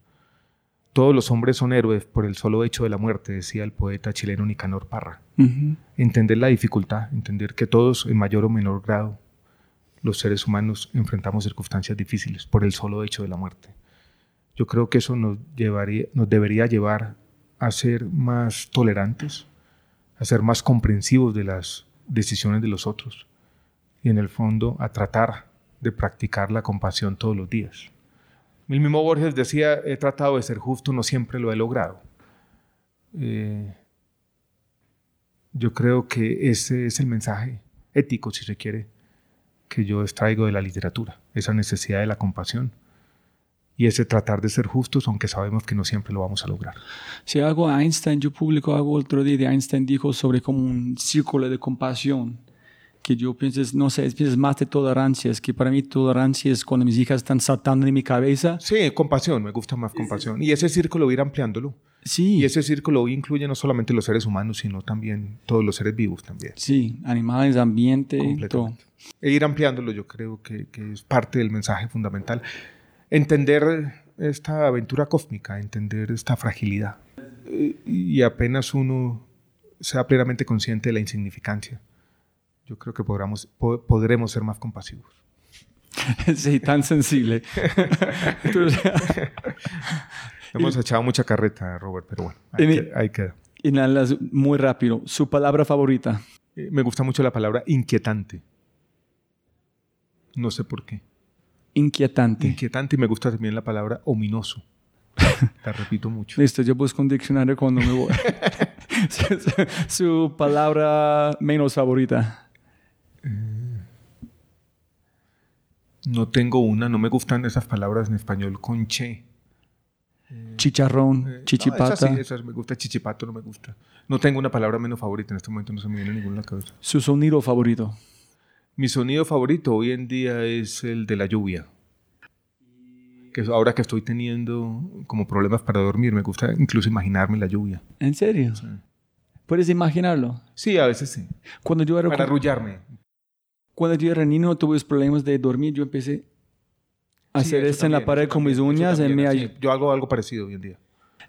Todos los hombres son héroes por el solo hecho de la muerte, decía el poeta chileno Nicanor Parra. Entender la dificultad, entender que todos en mayor o menor grado los seres humanos enfrentamos circunstancias difíciles por el solo hecho de la muerte. Yo creo que eso nos, llevaría, nos debería llevar a ser más tolerantes, a ser más comprensivos de las decisiones de los otros y en el fondo a tratar de practicar la compasión todos los días. El mismo Borges decía, he tratado de ser justo, no siempre lo he logrado. Eh, yo creo que ese es el mensaje ético, si se quiere, que yo extraigo de la literatura, esa necesidad de la compasión y ese tratar de ser justos, aunque sabemos que no siempre lo vamos a lograr. Si hago Einstein, yo publico algo otro día de Einstein, dijo sobre como un círculo de compasión, que yo pienso, no sé, piensas más de tolerancia, es que para mí tolerancia es cuando mis hijas están saltando en mi cabeza. Sí, compasión, me gusta más compasión. Y ese círculo ir ampliándolo. Sí. Y ese círculo incluye no solamente los seres humanos, sino también todos los seres vivos también. Sí, animales, ambiente, todo. E ir ampliándolo yo creo que, que, es parte del mensaje fundamental. Entender esta aventura cósmica, entender esta fragilidad. Y apenas uno sea plenamente consciente de la insignificancia, yo creo que podremos, podremos ser más compasivos. Sí, tan sensible. Hemos echado mucha carreta, Robert, pero bueno, ahí, queda. Y nada, muy rápido, su palabra favorita. Eh, me gusta mucho la palabra inquietante. No sé por qué. Inquietante. Inquietante y me gusta también la palabra ominoso. la repito mucho. Listo, yo busco un diccionario cuando me voy. su, palabra menos favorita. No tengo una, no me gustan esas palabras en español con che. Chicharrón, eh, chichipata. No, sí, me gusta chichipato, no me gusta. No tengo una palabra menos favorita en este momento, no se me viene ninguna a la cabeza. ¿Su sonido favorito? Mi sonido favorito hoy en día es el de la lluvia. Que ahora que estoy teniendo como problemas para dormir, me gusta incluso imaginarme la lluvia. ¿En serio? ¿Puedes imaginarlo? Sí, a veces sí. Cuando yo era para arrullarme. Cuando yo era niño tuve problemas de dormir, yo empecé hacer esto en la pared con mis uñas. En mi... yo hago algo parecido hoy en día.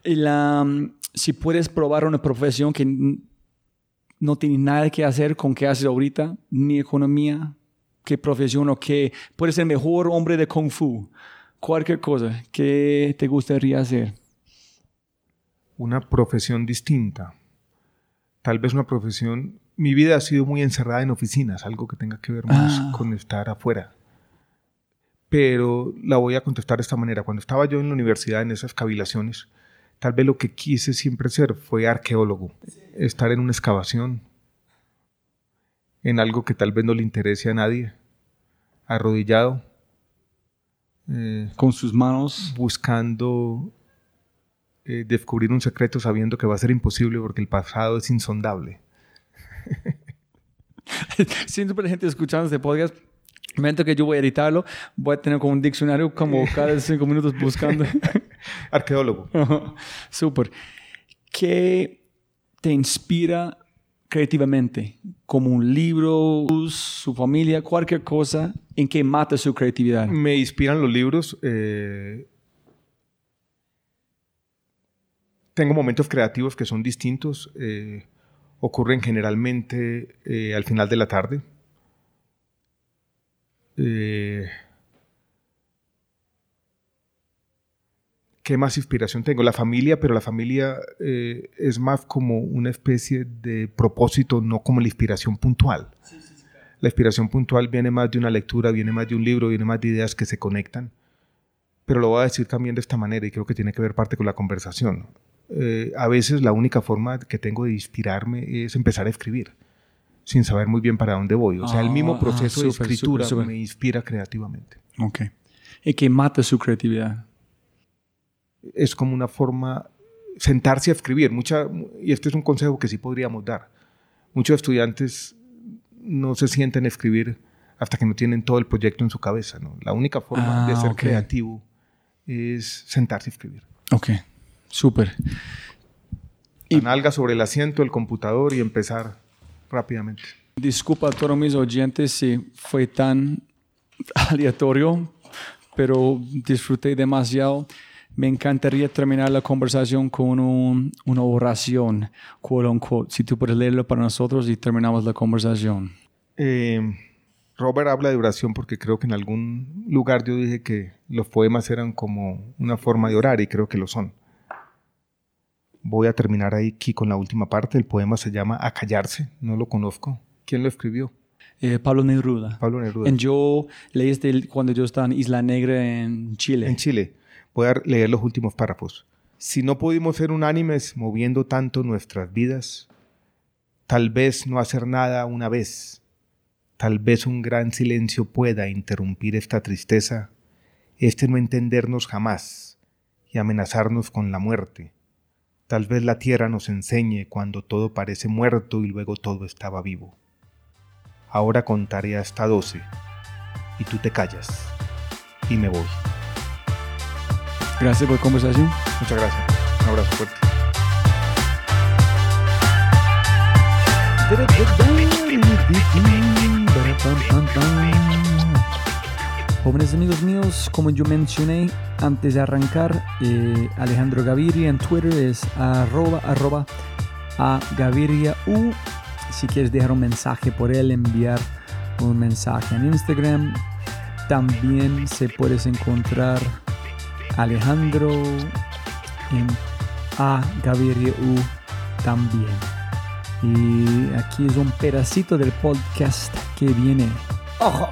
Y la, si puedes probar una profesión que no tiene nada que hacer con qué haces ahorita, ni economía, qué profesión o qué, puedes ser mejor hombre de kung fu, cualquier cosa, ¿qué te gustaría hacer? Una profesión distinta. Tal vez una profesión... Mi vida ha sido muy encerrada en oficinas, algo que tenga que ver más ah. con estar afuera pero la voy a contestar de esta manera. Cuando estaba yo en la universidad, en esas cavilaciones, tal vez lo que quise siempre ser fue arqueólogo, estar en una excavación, en algo que tal vez no le interese a nadie, arrodillado. Eh, Con sus manos. Buscando eh, descubrir un secreto sabiendo que va a ser imposible porque el pasado es insondable. Siempre gente escuchando este podcast momento que yo voy a editarlo, voy a tener como un diccionario como cada cinco minutos buscando. Arqueólogo. Súper. ¿Qué te inspira creativamente? Como un libro, su familia, cualquier cosa, ¿en qué mata su creatividad? Me inspiran los libros. Eh, tengo momentos creativos que son distintos. Eh, ocurren generalmente eh, al final de la tarde eh, ¿Qué más inspiración tengo? La familia, pero la familia eh, es más como una especie de propósito, no como la inspiración puntual. La inspiración puntual viene más de una lectura, viene más de un libro, viene más de ideas que se conectan. pero lo voy a decir también de esta manera y creo que tiene que ver parte con la conversación. Eh, a veces la única forma que tengo de inspirarme es empezar a escribir sin saber muy bien para dónde voy. O sea, el mismo Ah, proceso ah, de súper, escritura súper, súper. me inspira creativamente. Ok. Y que mata su creatividad. Es como una forma, sentarse a escribir. Mucha, y este es un consejo que sí podríamos dar. Muchos estudiantes no se sienten a escribir hasta que no tienen todo el proyecto en su cabeza. ¿no? La única forma Ah, de ser ok. creativo es sentarse a escribir. Ok. Súper. Y- nalga sobre el asiento, el computador y empezar rápidamente. Disculpa a todos mis oyentes si fue tan aleatorio, pero disfruté demasiado. Me encantaría terminar la conversación con un- una oración, quote unquote. Si tú puedes leerlo para nosotros y terminamos la conversación. Eh, Robert habla de oración porque creo que en algún lugar yo dije que los poemas eran como una forma de orar y creo que lo son. Voy a terminar aquí con la última parte. El poema se llama A callarse, no lo conozco. ¿Quién lo escribió? Eh, Pablo Neruda. Pablo Neruda. En yo leí este cuando yo estaba en Isla Negra en Chile. En Chile. Voy a leer los últimos párrafos. Si no pudimos ser unánimes moviendo tanto nuestras vidas, tal vez no hacer nada una vez, tal vez un gran silencio pueda interrumpir esta tristeza, este no entendernos jamás y amenazarnos con la muerte. Tal vez la tierra nos enseñe cuando todo parece muerto y luego todo estaba vivo. Ahora contaré hasta doce y tú te callas y me voy. Gracias por la conversación. Muchas gracias. Un abrazo fuerte. Jóvenes amigos míos, como yo mencioné antes de arrancar, eh, Alejandro Gaviria en Twitter es arroba, arroba a U. Si quieres dejar un mensaje por él, enviar un mensaje en Instagram. También se puedes encontrar Alejandro en a U también. Y aquí es un pedacito del podcast que viene. Ojo,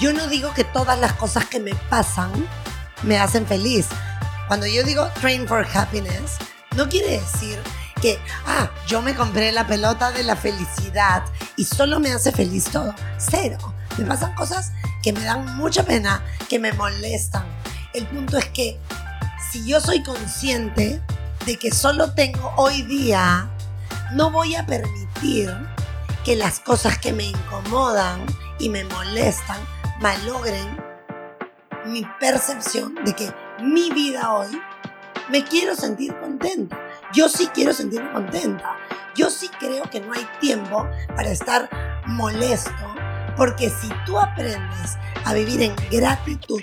yo no digo que todas las cosas que me pasan me hacen feliz. Cuando yo digo train for happiness, no quiere decir que, ah, yo me compré la pelota de la felicidad y solo me hace feliz todo. Cero. Me pasan cosas que me dan mucha pena, que me molestan. El punto es que si yo soy consciente de que solo tengo hoy día, no voy a permitir que las cosas que me incomodan y me molestan malogren mi percepción de que mi vida hoy me quiero sentir contenta. Yo sí quiero sentirme contenta. Yo sí creo que no hay tiempo para estar molesto, porque si tú aprendes a vivir en gratitud,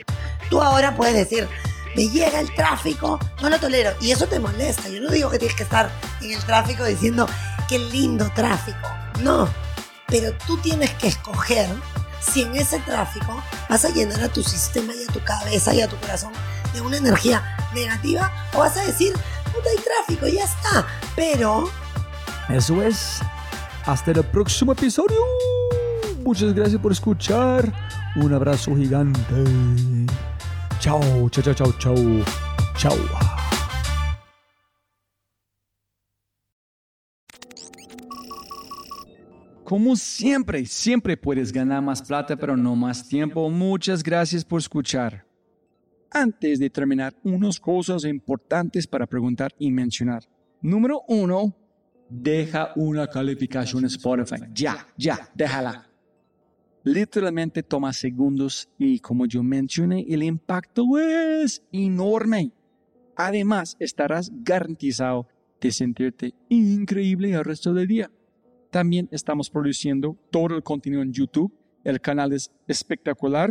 tú ahora puedes decir, me llega el tráfico, no lo tolero, y eso te molesta. Yo no digo que tienes que estar en el tráfico diciendo, qué lindo tráfico. No, pero tú tienes que escoger si en ese tráfico vas a llenar a tu sistema y a tu cabeza y a tu corazón de una energía negativa o vas a decir, puta, hay tráfico, ya está. Pero Eso es. Hasta el próximo episodio. Muchas gracias por escuchar. Un abrazo gigante. Chao, chao, chao, chao, chao. Chao. Como siempre, siempre puedes ganar más plata, pero no más tiempo. Muchas gracias por escuchar. Antes de terminar, unas cosas importantes para preguntar y mencionar. Número uno, deja una calificación Spotify. Ya, ya, déjala. Literalmente toma segundos y como yo mencioné, el impacto es enorme. Además, estarás garantizado de sentirte increíble el resto del día. También estamos produciendo todo el contenido en YouTube. El canal es espectacular.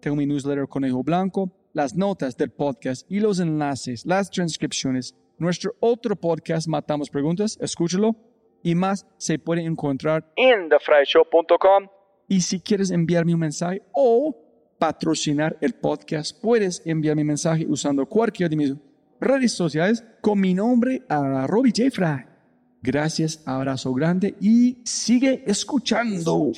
Tengo mi newsletter Conejo Blanco, las notas del podcast y los enlaces, las transcripciones. Nuestro otro podcast, Matamos Preguntas, escúchalo. Y más se puede encontrar en thefryshow.com. Y si quieres enviarme un mensaje o patrocinar el podcast, puedes enviar mi mensaje usando cualquiera de mis redes sociales con mi nombre a Robbie J. Fry. Gracias, abrazo grande y sigue escuchando.